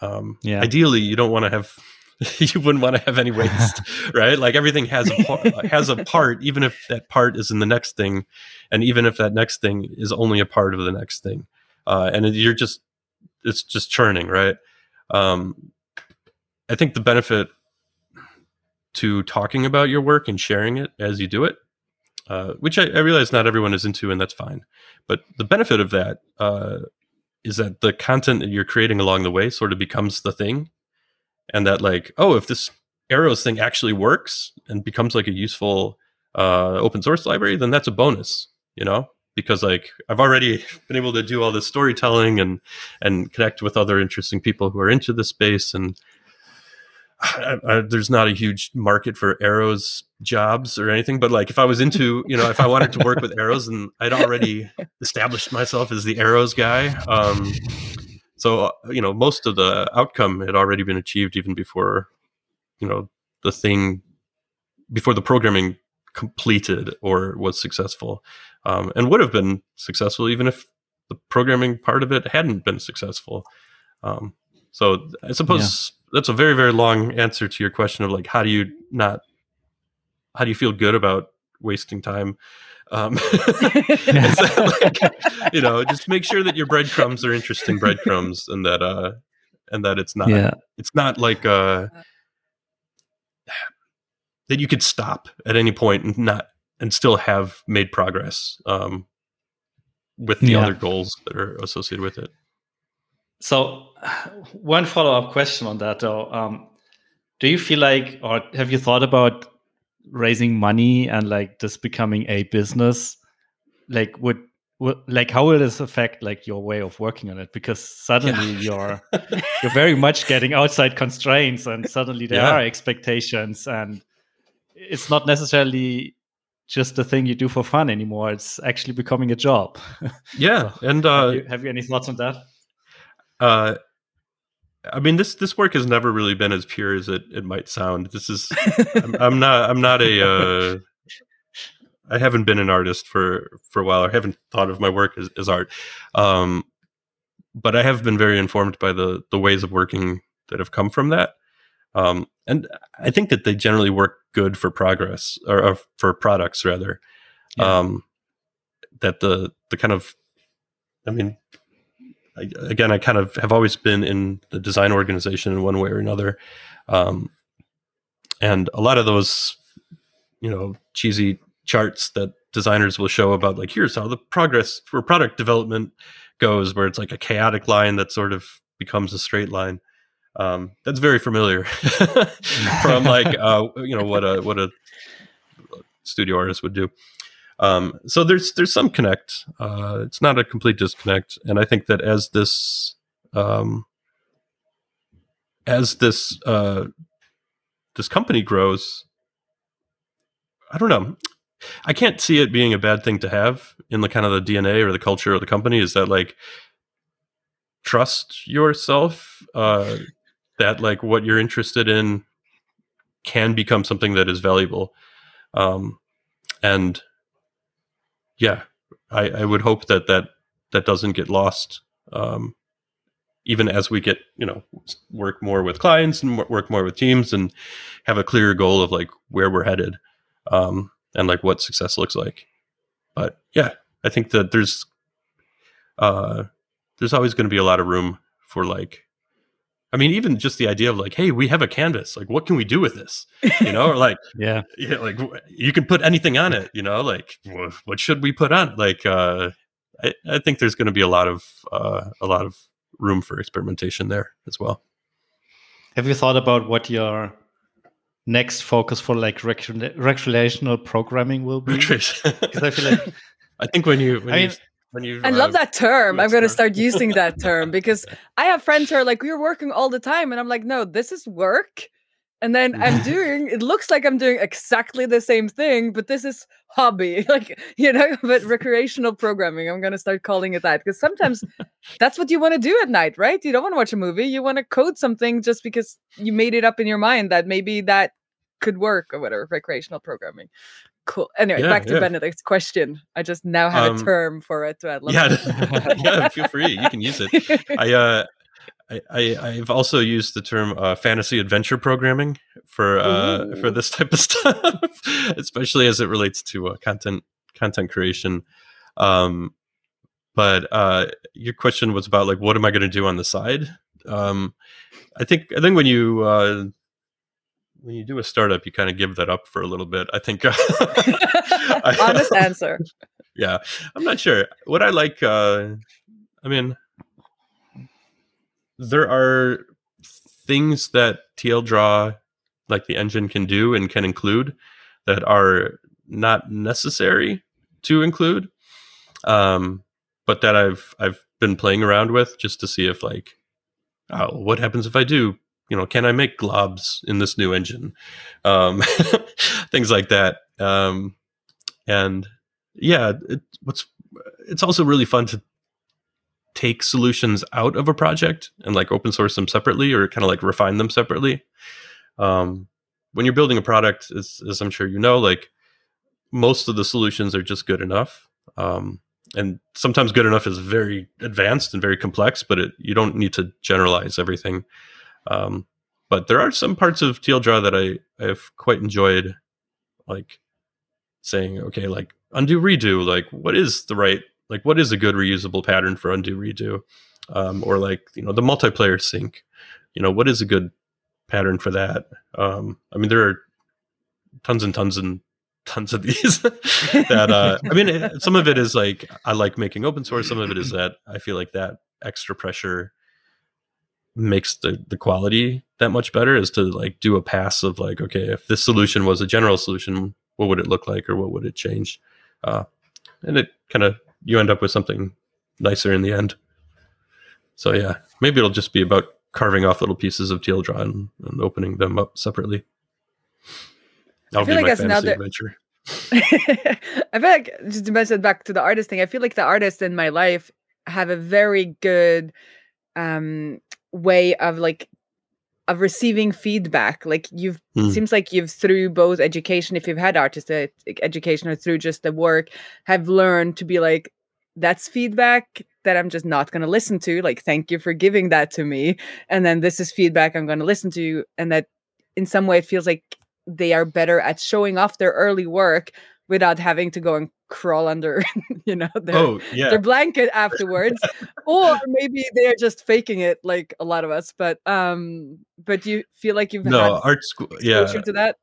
Um, Yeah. ideally you don't want to have you wouldn't want to have any waste right? Like everything has a part, has a part even if that part is in the next thing and even if that next thing is only a part of the next thing. Uh, and it- you're just it's just churning right? Um, i think the benefit to talking about your work and sharing it as you do it uh, which I, I realize not everyone is into and that's fine. But the benefit of that uh, is that the content that you're creating along the way sort of becomes the thing and that like oh if this arrows thing actually works and becomes like a useful uh, open source library then that's a bonus you know? Because like i've already been able to do all this storytelling and and connect with other interesting people who are into this space and I, I, there's not a huge market for arrows jobs or anything but like if i was into you know if i wanted to work with arrows and i'd already established myself as the arrows guy um so uh, you know most of the outcome had already been achieved even before you know the thing before the programming completed or was successful. Um, and would have been successful even if the programming part of it hadn't been successful. Um, so i suppose that's a very very long answer to your question of like how do you not how do you feel good about wasting time um, is like, you know just make sure that your breadcrumbs are interesting breadcrumbs and that uh and that it's not yeah. it's not like uh that you could stop at any point and not and still have made progress um with the Yeah. other goals that are associated with it So, one follow up question on that, though. Um, do you feel like, or have you thought about raising money and like this becoming a business? Like, would, like how will this affect like your way of working on it? Because suddenly you're you're very much getting outside constraints, and suddenly there Yeah. are expectations, and it's not necessarily just the thing you do for fun anymore. It's actually becoming a job. yeah and have, uh you, have you any thoughts on that? uh i mean this this work has never really been as pure as it it might sound. This is I'm, I'm not i'm not a uh i haven't been an artist for for a while. I haven't thought of my work as, as art. Um but i have been very informed by the the ways of working that have come from that. Um and i think that they generally work good for progress or, or for products rather. Yeah. um that the the kind of i mean I, again, I kind of have always been in the design organization in one way or another, um, and a lot of those, you know, cheesy charts that designers will show about like here's how the progress for product development goes, where it's like a chaotic line that sort of becomes a straight line. Um, that's very familiar from like uh, you know what a what a studio artist would do. Um, so there's there's some connect. Uh, it's not a complete disconnect, and I think that as this um, as this uh, this company grows, I don't know. I can't see it being a bad thing to have in the kind of the DNA or the culture of the company. Is that like trust yourself? Uh, that like what you're interested in can become something that is valuable, um, and yeah, I, I would hope that that that doesn't get lost. Um, even as we get you know work more with clients and work more with teams and have a clearer goal of like where we're headed um, and like what success looks like but yeah i think that there's uh there's always going to be a lot of room for like I mean, even just the idea of like, hey, we have a canvas. Like, what can we do with this? You know, or like, yeah, yeah, like you can put anything on it. You know, like what should we put on? Like, uh, I, I think there's going to be a lot of uh, a lot of room for experimentation there as well. Have you thought about what your next focus for like rec- recreational programming will be? Because I feel like I think when you when I mean, you when you I love that term. I'm going to start using that term because I have friends who are like, we're working all the time. And I'm like, no, this is work. And then I'm doing, it looks like I'm doing exactly the same thing, but this is hobby, like, you know, but recreational programming. I'm going to start calling it that because sometimes that's what you want to do at night, right? You don't want to watch a movie. You want to code something just because you made it up in your mind that maybe that could work or whatever, recreational programming. Cool. Anyway, yeah, back to yeah. Benedict's question. I just now have um, a term for it. I yeah, yeah. Feel free. You can use it. I, uh, I, I have also used the term uh, fantasy adventure programming for uh, for this type of stuff, especially as it relates to uh, content content creation. Um, but uh, your question was about like what am I going to do on the side? Um, I think I think when you uh, when you do a startup, you kind of give that up for a little bit. I think. Honest answer. Yeah, I'm not sure. What I like, uh, I mean, there are things that tldraw, like the engine, can do and can include that are not necessary to include, um, but that I've I've been playing around with just to see if like, oh, what happens if I do you know, can I make globs in this new engine? Um, things like that. Um, and yeah, it, what's it's also really fun to take solutions out of a project and like open source them separately or kind of like refine them separately. Um, when you're building a product, as, as, I'm sure you know, like most of the solutions are just good enough. Um, and sometimes good enough is very advanced and very complex, but it, you don't need to generalize everything. Um, but there are some parts of tldraw that I have quite enjoyed, like saying, okay, like undo redo, like what is the right, like what is a good reusable pattern for undo redo, um, or like you know the multiplayer sync, you know what is a good pattern for that? Um, I mean, there are tons and tons and tons of these that uh, I mean, some of it is like I like making open source. Some of it is that I feel like that extra pressure makes the the quality that much better is to like do a pass of like okay if this solution was a general solution what would it look like or what would it change? Uh, and it kind of you end up with something nicer in the end. So yeah maybe it'll just be about carving off little pieces of tldraw and, and opening them up separately. That'll be like my fantasy another... adventure. I feel like just to mention back to the artist thing, I feel like the artists in my life have a very good um way of like of receiving feedback like you've mm. seems like you've through both education if you've had artistic education or through just the work have learned to be like that's feedback that i'm just not going to listen to like thank you for giving that to me and then this is feedback i'm going to listen to and that in some way it feels like they are better at showing off their early work without having to go and crawl under you know their, oh, yeah. their blanket afterwards or maybe they're just faking it like a lot of us but um but you feel like you've no art school yeah to that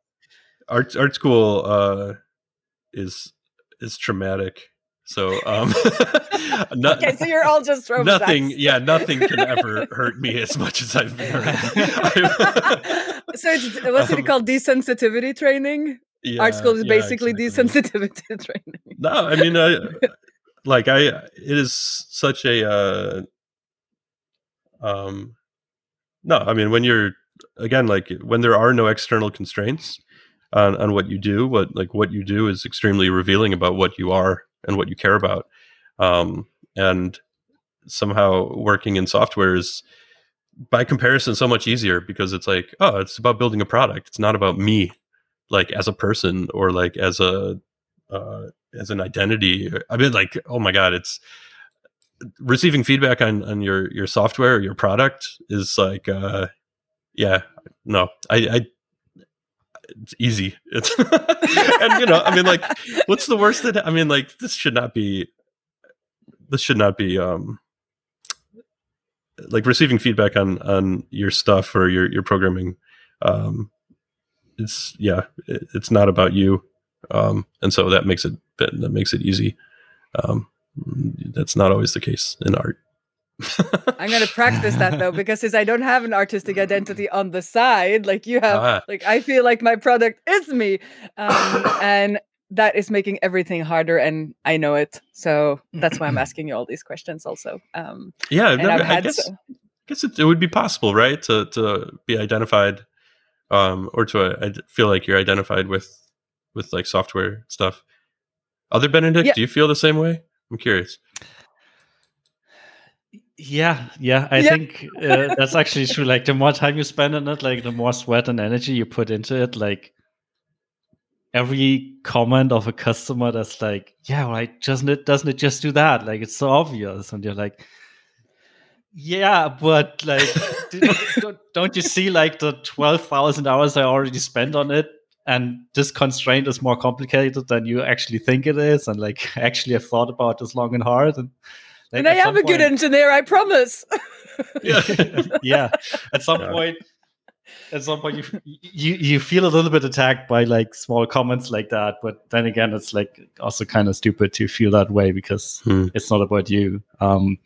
art art school uh is is traumatic So um, no, okay, so you're all just. Nothing, yeah, nothing can ever hurt me as much as I've been hurt. so it's what's um, it called? Desensitivity training. Yeah, Art school is basically yeah, exactly. desensitivity training. No, I mean, I, like I, it is such a, uh, um, no, I mean when you're again like when there are no external constraints on, on what you do, what like what you do is extremely revealing about what you are and what you care about. Um, and somehow working in software is by comparison so much easier because it's like, oh, it's about building a product. It's not about me, like as a person or like as a uh, as an identity. I mean, like, oh my god, it's receiving feedback on on your your software or your product is like, uh, yeah, no, I, I it's easy. It's and you know, I mean, like, what's the worst that I mean, like, this should not be. This should not be. um like receiving feedback on on your stuff or your your programming um it's yeah it, it's not about you um and so that makes it that makes it easy um that's not always the case in art I'm gonna practice that though because since I don't have an artistic identity on the side, like you have, ah. like I feel like my product is me, um, and that is making everything harder, and I know it. So that's why I'm asking you all these questions, also. Um, yeah, no, I guess, so- I guess it, it, would be possible, right, to to be identified, um, or to uh, feel like you're identified with with like software stuff. Other Benedict, yeah. do you feel the same way? I'm curious. Yeah, yeah, I yeah. think uh, that's actually true. Like the more time you spend on it, like the more sweat and energy you put into it, like every comment of a customer that's like, yeah, right, doesn't it doesn't it just do that? Like it's so obvious, and you're like, yeah, but like, don't, don't you see like the twelve thousand hours I already spent on it? And this constraint is more complicated than you actually think it is, and like actually I've thought about this long and hard, and like and I am a point, good engineer, I promise. yeah, yeah. At some yeah. point, at some point, you you you feel a little bit attacked by like small comments like that. But then again, it's like also kind of stupid to feel that way because hmm. it's not about you. Um,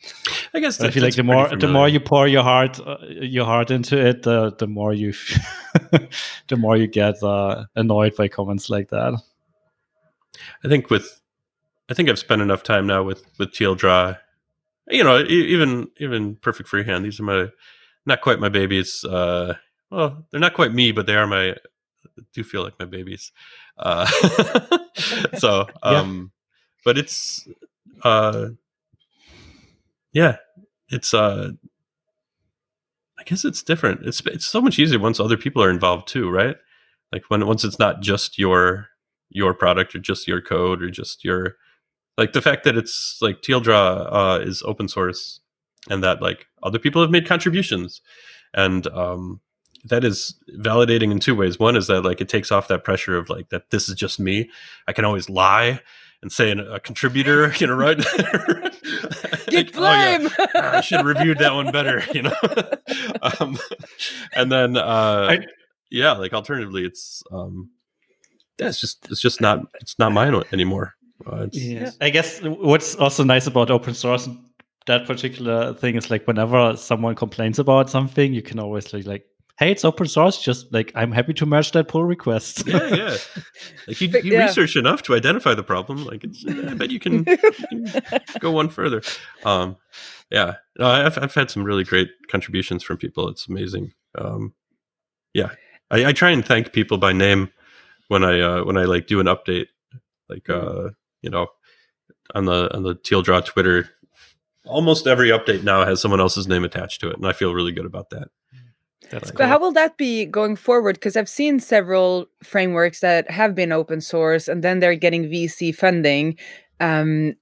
I guess I feel like the more the more you pour your heart uh, your heart into it, uh, the more you the more you get uh, annoyed by comments like that. I think with I think I've spent enough time now with with tldraw you know, even even perfect freehand. These are my not quite my babies. Uh, well, they're not quite me, but they are my. Do feel like my babies. Uh, so, um, yeah. but it's, uh, yeah, it's uh, I guess it's different. It's it's so much easier once other people are involved too, right? Like when once it's not just your your product or just your code or just your like the fact that it's like tldraw uh, is open source and that like other people have made contributions and um, that is validating in two ways. One is that like it takes off that pressure of like that this is just me. I can always lie and say a contributor you know right get blame oh, yeah. i should have reviewed that one better you know? Um, and then uh, I, yeah like alternatively it's um yeah, it's just it's just not it's not mine anymore. Uh, yeah. I guess what's also nice about open source that particular thing is like whenever someone complains about something, you can always like, like hey, it's open source. Just like I'm happy to merge that pull request. yeah, yeah. Like you, you yeah. research enough to identify the problem. Like it's, I bet you can, you can go one further. Um, yeah, no, I've I've had some really great contributions from people. It's amazing. Um, yeah, I, I try and thank people by name when I uh, when I like do an update. Like uh, you know, on the on the tldraw Twitter, almost every update now has someone else's name attached to it, and I feel really good about that. That's but cool. how will that be going forward? Because I've seen several frameworks that have been open source, and then they're getting VC funding, um,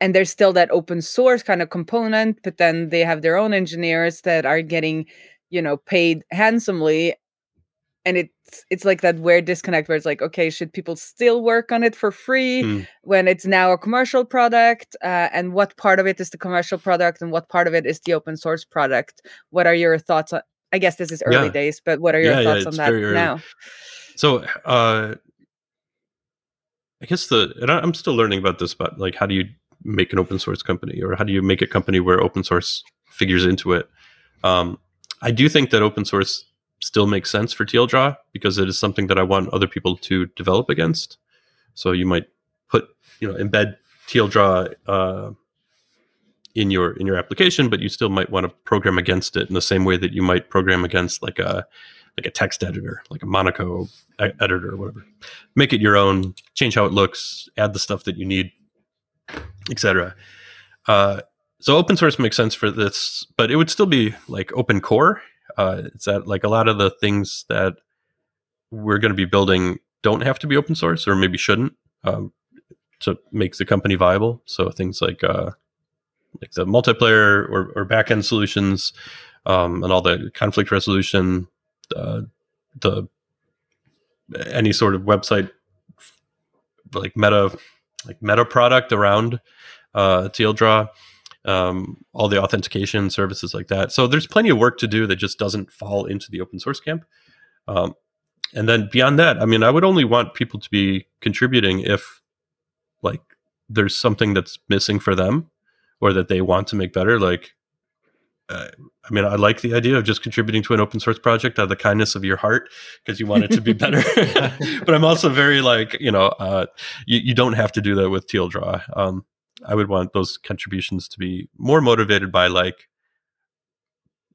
and there's still that open source kind of component. But then they have their own engineers that are getting, you know, paid handsomely, and it's it's like that weird disconnect where it's like okay should people still work on it for free mm. when it's now a commercial product uh, and what part of it is the commercial product and what part of it is the open source product what are your thoughts on i guess this is early yeah. days but what are your yeah, thoughts yeah, on that now so uh I guess the and I'm still learning about this, but like how do you make an open source company or how do you make a company where open source figures into it? Um, I do think that open source still makes sense for tldraw because it is something that I want other people to develop against. So you might put, you know, embed tldraw uh, in your in your application, but you still might want to program against it in the same way that you might program against like a like a text editor, like a Monaco editor or whatever. Make it your own, change how it looks, add the stuff that you need, etc. Uh, so open source makes sense for this, but it would still be like open core. Uh, it's that like a lot of the things that we're going to be building don't have to be open source, or maybe shouldn't, um, to make the company viable. So things like uh, like the multiplayer or, or backend solutions, um, and all the conflict resolution, uh, the any sort of website like meta like meta product around uh, tldraw, um, all the authentication services like that. So there's plenty of work to do that just doesn't fall into the open source camp. Um, and then beyond that, I mean, I would only want people to be contributing if like there's something that's missing for them or that they want to make better. Like uh, I mean, I like the idea of just contributing to an open source project out of the kindness of your heart because you want it to be better. but I'm also very like, you know, uh, you, you, don't have to do that with tldraw. Um, I would want those contributions to be more motivated by like,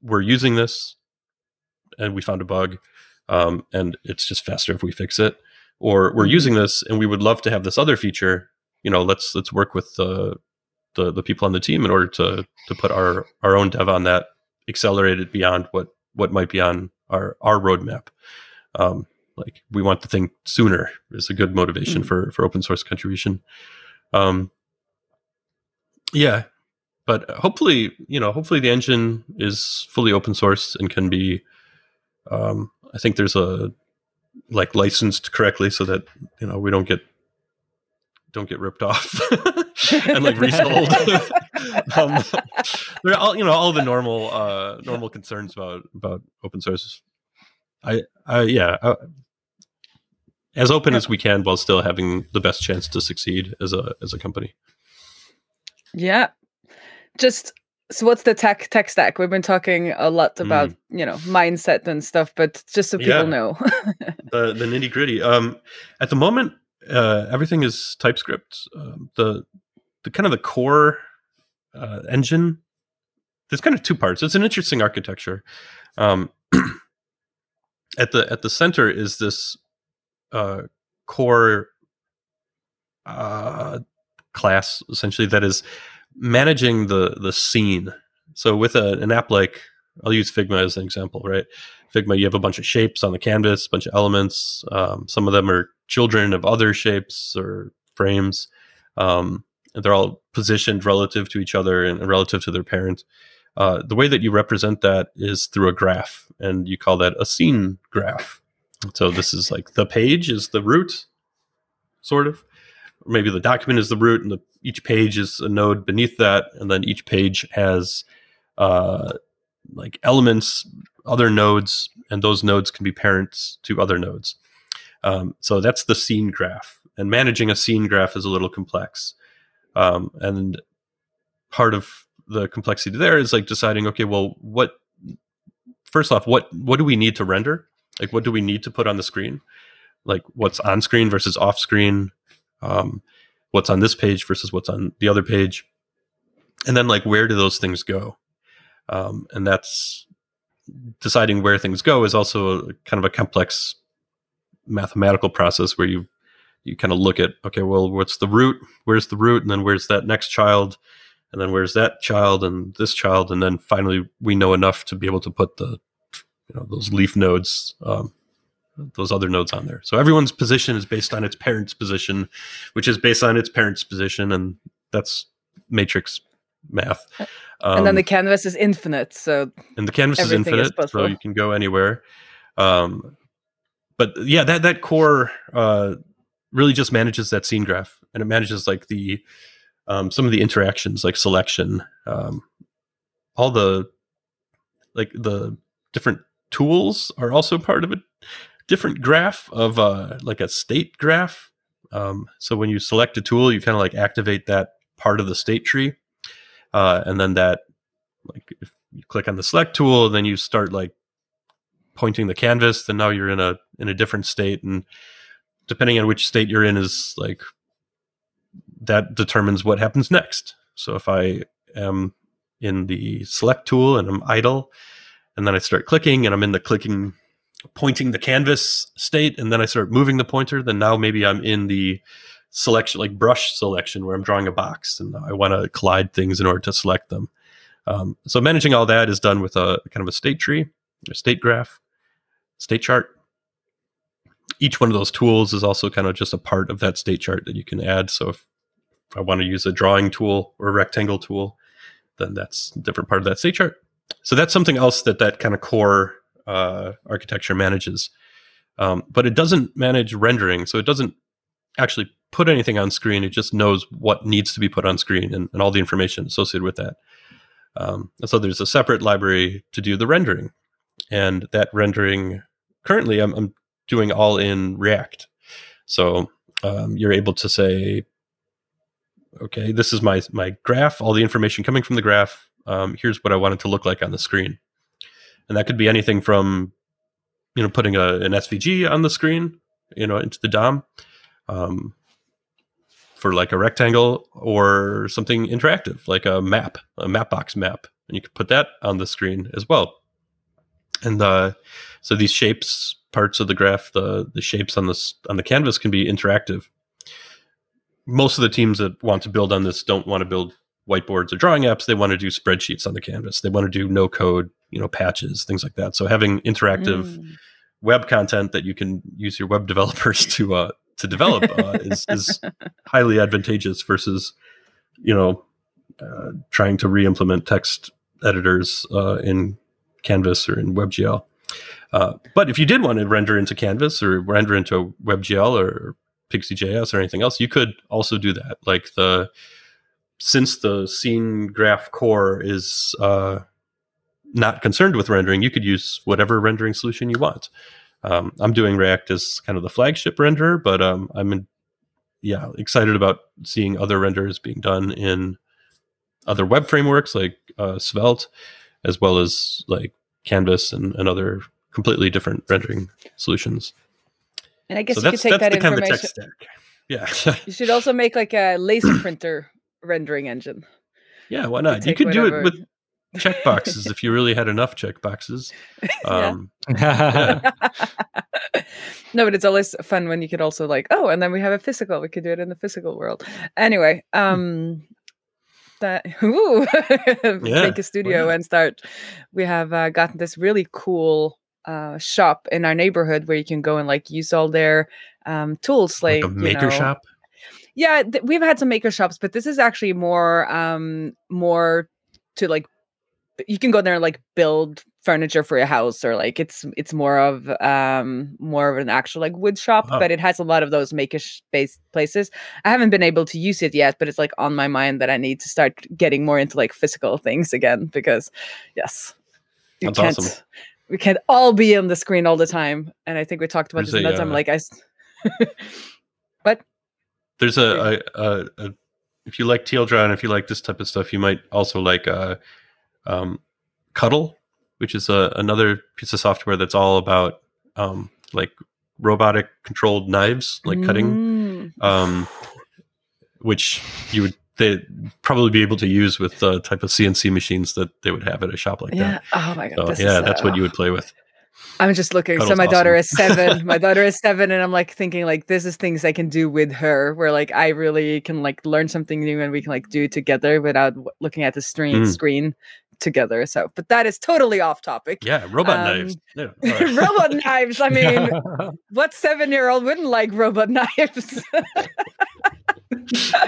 we're using this and we found a bug um, and it's just faster if we fix it. Or we're mm-hmm. using this and we would love to have this other feature. You know, let's let's work with the the the people on the team in order to to put our our own dev on that accelerated beyond what what might be on our our roadmap. Um, like we want the thing sooner is a good motivation mm for for open source contribution. Um, yeah, but hopefully, you know, hopefully the engine is fully open source and can be. Um, I think there's a like licensed correctly so that you know we don't get don't get ripped off and like resold. um, they're all you know all the normal uh, normal concerns about about open source. I, I yeah, I, uh, as open as we can while still having the best chance to succeed as a as a company. Yeah, just so what's the tech tech stack? We've been talking a lot about mm. you know mindset and stuff, but just so people yeah. know the the nitty gritty. Um, at the moment, uh, everything is TypeScript. Uh, the the kind of the core uh, engine. There's kind of two parts. It's an interesting architecture. Um, at the at the center is this uh, core uh, class essentially that is managing the the scene. So with a, an app like I'll use Figma as an example, right? Figma, you have a bunch of shapes on the canvas, a bunch of elements. Um, some of them are children of other shapes or frames. Um, they're all positioned relative to each other and relative to their parent. Uh, the way that you represent that is through a graph, and you call that a scene graph. So this is like the page is the root, sort of. Or maybe the document is the root, and the, each page is a node beneath that, and then each page has uh, like elements, other nodes, and those nodes can be parents to other nodes. Um, so that's the scene graph, and managing a scene graph is a little complex. Um, and part of the complexity there is like deciding, okay, well, what first off, what what do we need to render? Like, what do we need to put on the screen? Like, what's on screen versus off screen? Um, what's on this page versus what's on the other page? And then, like, where do those things go? Um, and that's deciding where things go is also a, kind of a complex mathematical process where you you kind of look at okay well what's the root? Where's the root? And then where's that next child? And then where's that child? And this child? And then finally we know enough to be able to put the you know those leaf nodes um, those other nodes on there. So everyone's position is based on its parent's position which is based on its parent's position and that's matrix math. Um, and then the um, canvas is infinite so and the canvas is infinite is so you can go anywhere. Um, but yeah that that core uh, really just manages that scene graph and it manages like the um, some of the interactions like selection um, all the like the different tools are also part of a different graph of uh, like a state graph. Um, so when you select a tool, you kind of like activate that part of the state tree, uh, and then that like if you click on the select tool, then you start like pointing the canvas. Then now you're in a in a different state, and depending on which state you're in, is like that determines what happens next. So if I am in the select tool and I'm idle, and then I start clicking and I'm in the clicking pointing the canvas state and then I start moving the pointer, then now maybe I'm in the selection, like brush selection, where I'm drawing a box and I want to collide things in order to select them. Um, so managing all that is done with a kind of a state tree, a state graph, state chart. Each one of those tools is also kind of just a part of that state chart that you can add. So if I want to use a drawing tool or a rectangle tool, then that's a different part of that state chart. So that's something else that that kind of core uh, architecture manages. Um, but it doesn't manage rendering, so it doesn't actually put anything on screen. It just knows what needs to be put on screen and, and all the information associated with that. Um, and so there's a separate library to do the rendering, and that rendering currently I'm, I'm doing all in React. So um, you're able to say, okay, this is my my graph, all the information coming from the graph. Um, here's what I want it to look like on the screen and that could be anything from you know putting a, an svg on the screen you know into the dom um, for like a rectangle or something interactive like a map a mapbox map. And you could put that on the screen as well. And uh, so these shapes parts of the graph the the shapes on this on the canvas can be interactive. Most of the teams that want to build on this don't want to build whiteboards or drawing apps. They want to do spreadsheets on the canvas. They want to do no code you know patches things like that. So having interactive mm. web content that you can use your web developers to uh, to develop uh, is, is highly advantageous versus you know uh, trying to re-implement text editors uh, in canvas or in webgl uh, but if you did want to render into canvas or render into webgl or Pixi.js or anything else you could also do that like the since the scene graph core is uh, not concerned with rendering, you could use whatever rendering solution you want. Um, I'm doing React as kind of the flagship renderer, but um, I'm in, yeah excited about seeing other renders being done in other web frameworks like uh, Svelte, as well as like Canvas and, and other completely different rendering solutions. And I guess so you could take that information. Yeah, you should also make like a laser printer rendering engine. Yeah, why not? You, you could do it with check boxes if you really had enough check boxes. Um, yeah. no, but it's always fun when you could also like, oh, and then we have a physical. We could do it in the physical world. Anyway, hmm. um, that ooh, yeah. make a studio and start. We have uh, gotten this really cool uh, shop in our neighborhood where you can go and like use all their um, tools, like, like a maker you know, shop. Yeah, th- we've had some maker shops, but this is actually more um more to like you can go there and like build furniture for your house or like it's it's more of um more of an actual like wood shop oh. but it has a lot of those makish based places i haven't been able to use it yet but it's like on my mind that i need to start getting more into like physical things again because yes you That's can't awesome. we can't all be on the screen all the time and i think we talked about there's this another time uh, like i but there's a, a, a, a if you like tldraw and if you like this type of stuff you might also like uh um, Cuttle, which is a, another piece of software that's all about um, like robotic controlled knives, like mm. cutting, um, which you would they probably be able to use with the type of CNC machines that they would have at a shop like yeah. that. Oh my god! So, yeah, that's what you would play with. I'm just looking. Cuttle's so my awesome. daughter is seven. my daughter is seven, and I'm like thinking like this is things I can do with her, where like I really can like learn something new and we can like do together without looking at the screen mm. screen together. So, but that is totally off topic. Yeah, robot um, knives. Yeah, robot knives. I mean, what seven year old wouldn't like robot knives?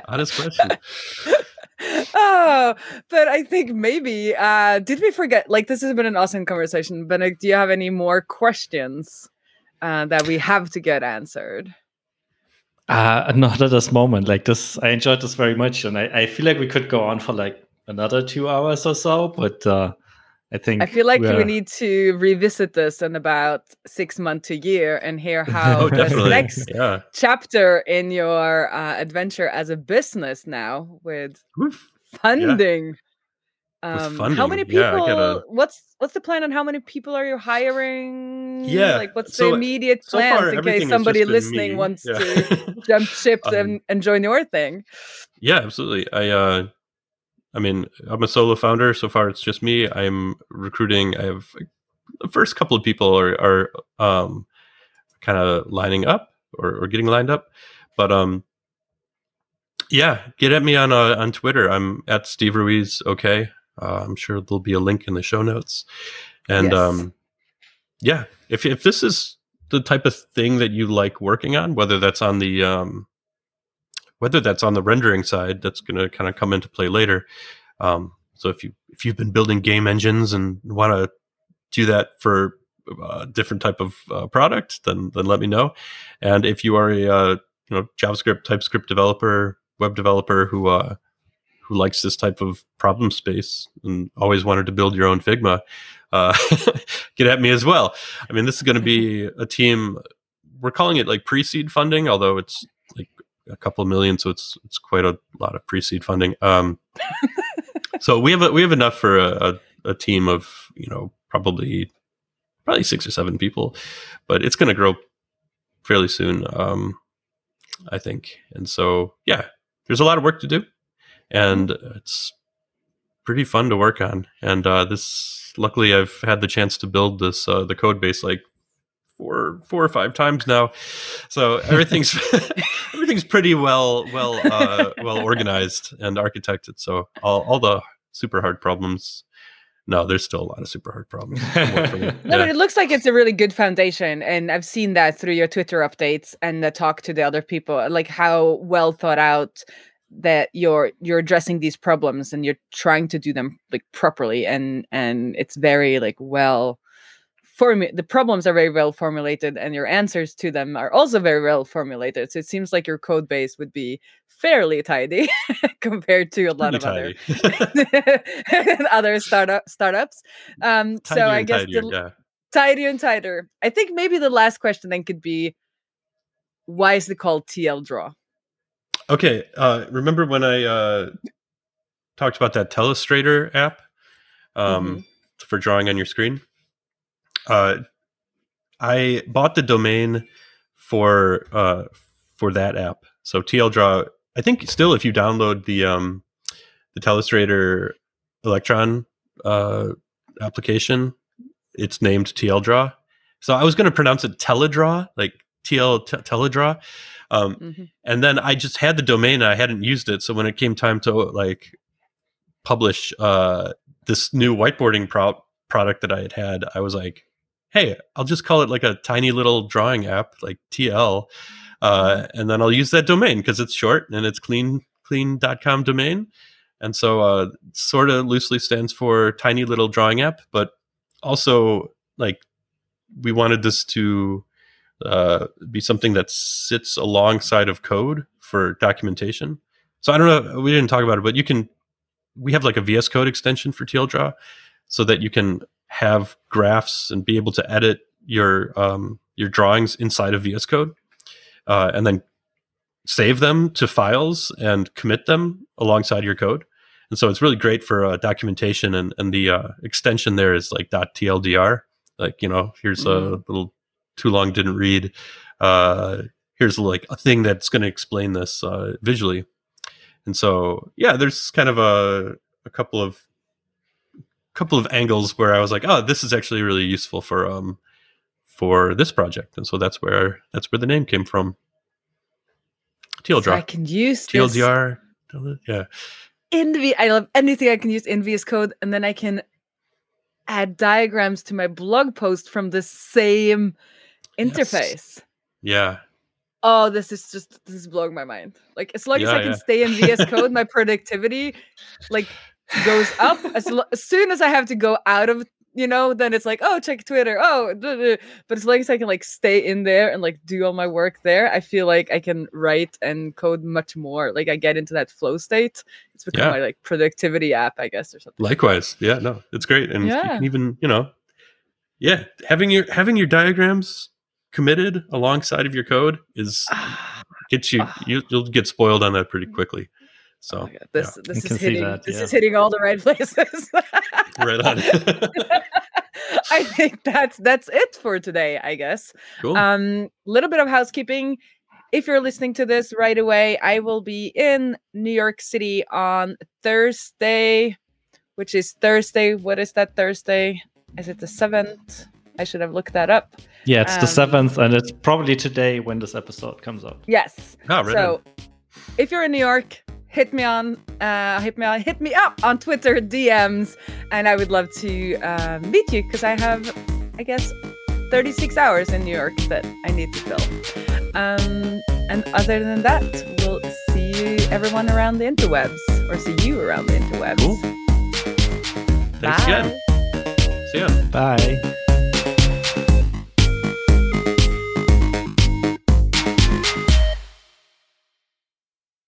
Honest question. oh, but I think maybe uh did we forget? Like, this has been an awesome conversation. But do you have any more questions uh, that we have to get answered? Uh, not at this moment. Like this, I enjoyed this very much, and I, I feel like we could go on for like another two hours or so. But uh, I think I feel like we we need to revisit this in about six months to a year and hear how Oh, this next Yeah. chapter in your uh, adventure as a business now with Woof. funding. Um, how many people? yeah, gotta- What's what's the plan on how many people are you hiring? Yeah, like what's so, the immediate So plans far, in case somebody listening me. wants Yeah. to jump ship Um, and, and join your thing? Yeah, absolutely. I uh I mean, I'm a solo founder. So far it's just me. I'm recruiting. I have the first couple of people are are um kind of lining up or, or getting lined up. But um yeah, get at me on uh, on Twitter. I'm at Steve Ruiz. Okay. Uh, I'm sure there'll be a link in the show notes. And Yes. um yeah, if if this is the type of thing that you like working on, whether that's on the um whether that's on the rendering side, that's going to kind of come into play later. Um, so if you if you've been building game engines and want to do that for a different type of uh, product, then then let me know. And if you are a uh, you know JavaScript, TypeScript developer, web developer who uh, who likes this type of problem space and always wanted to build your own Figma, uh, get at me as well. I mean, this is going to be a team. We're calling it like pre-seed funding, although it's a couple of million, so it's it's quite a lot of pre-seed funding. Um, so we have a, we have enough for a, a, a team of you know probably probably six or seven people, but it's going to grow fairly soon, um, I think. And so yeah, there's a lot of work to do, and it's pretty fun to work on. And uh, this, luckily, I've had the chance to build this uh, the code base like four four or five times now. So everything's everything's pretty well well uh, well organized and architected. So all, all the super hard problems no there's still a lot of super hard problems. No, but it looks like it's a really good foundation, and I've seen that through your Twitter updates and the talk to the other people, like how well thought out that you're you're addressing these problems and you're trying to do them like properly, and and it's very like well formu- the problems are very well formulated and your answers to them are also very well formulated so it seems like your code base would be fairly tidy compared to a lot Pretty of other tidy. other startup startups um so i guess tidier, the, yeah. tidier and tighter. I think maybe the last question then could be why is it called TL Draw? Okay. Uh, remember when I uh, talked about that Telestrator app um, Mm-hmm. for drawing on your screen? Uh, I bought the domain for uh, for that app. So TL Draw. I think still, if you download the um, the Telestrator Electron uh, application, it's named TL Draw. So I was going to pronounce it Teledraw, like TL t- Teledraw. Um, Mhm. and then I just had the domain I hadn't used it. So when it came time to like publish uh, this new whiteboarding pro- product that I had had, I was like, hey, I'll just call it like a tiny little drawing app, like TL. Uh, and then I'll use that domain because it's short and it's clean, clean.com domain. And so uh, sort of loosely stands for tiny little drawing app, but also like we wanted this to uh, be something that sits alongside of code for documentation. So I don't know, we didn't talk about it, but you can, we have like a VS Code extension for tldraw so that you can have graphs and be able to edit your um, your drawings inside of VS Code, uh, and then save them to files and commit them alongside your code. And so it's really great for uh, documentation, and and the uh, extension there is like .tldr. Like you know, here's a little too long didn't read. Uh, here's like a thing that's going to explain this uh, visually. And so yeah, there's kind of a a couple of couple of angles where I was like, oh, this is actually really useful for um for this project, and so that's where that's where the name came from. So I can use this TLDR, yeah, in the I love anything I can use in VS Code, and then I can add diagrams to my blog post from the same Yes. interface. yeah, Oh, this is just this is blowing my mind. Like as long as Yeah, I can stay in VS Code, my productivity like goes up. As, lo- as soon as I have to go out of you know, then it's like, oh, check Twitter. Oh, duh, duh. but as long as I can like stay in there and like do all my work there, I feel like I can write and code much more. Like I get into that flow state. It's become Yeah. my like productivity app, I guess, or something. Likewise, yeah, no, it's great, and you can even you know, yeah, having your having your diagrams committed alongside of your code is gets you Ah. you you'll get spoiled on that pretty quickly. So Oh my God, this this is hitting that, this yeah. is hitting all the right places. right on. I think that's that's it for today, I guess. cool. Um, little bit of housekeeping. If you're listening to this right away, I will be in New York City on Thursday, which is Thursday. What is that Thursday? Is it the seventh? I should have looked that up. Yeah, it's the Um, seventh, and it's probably today when this episode comes out. Yes. Ah, right so, if you're in New York, hit me on, uh, hit me on, hit me up on Twitter DMs, and I would love to uh, meet you because I have, I guess, 36 hours in New York that I need to fill. Um, and other than that, we'll see you everyone around the interwebs, or see you around the interwebs. Cool. Thanks Bye. again. See ya. Bye.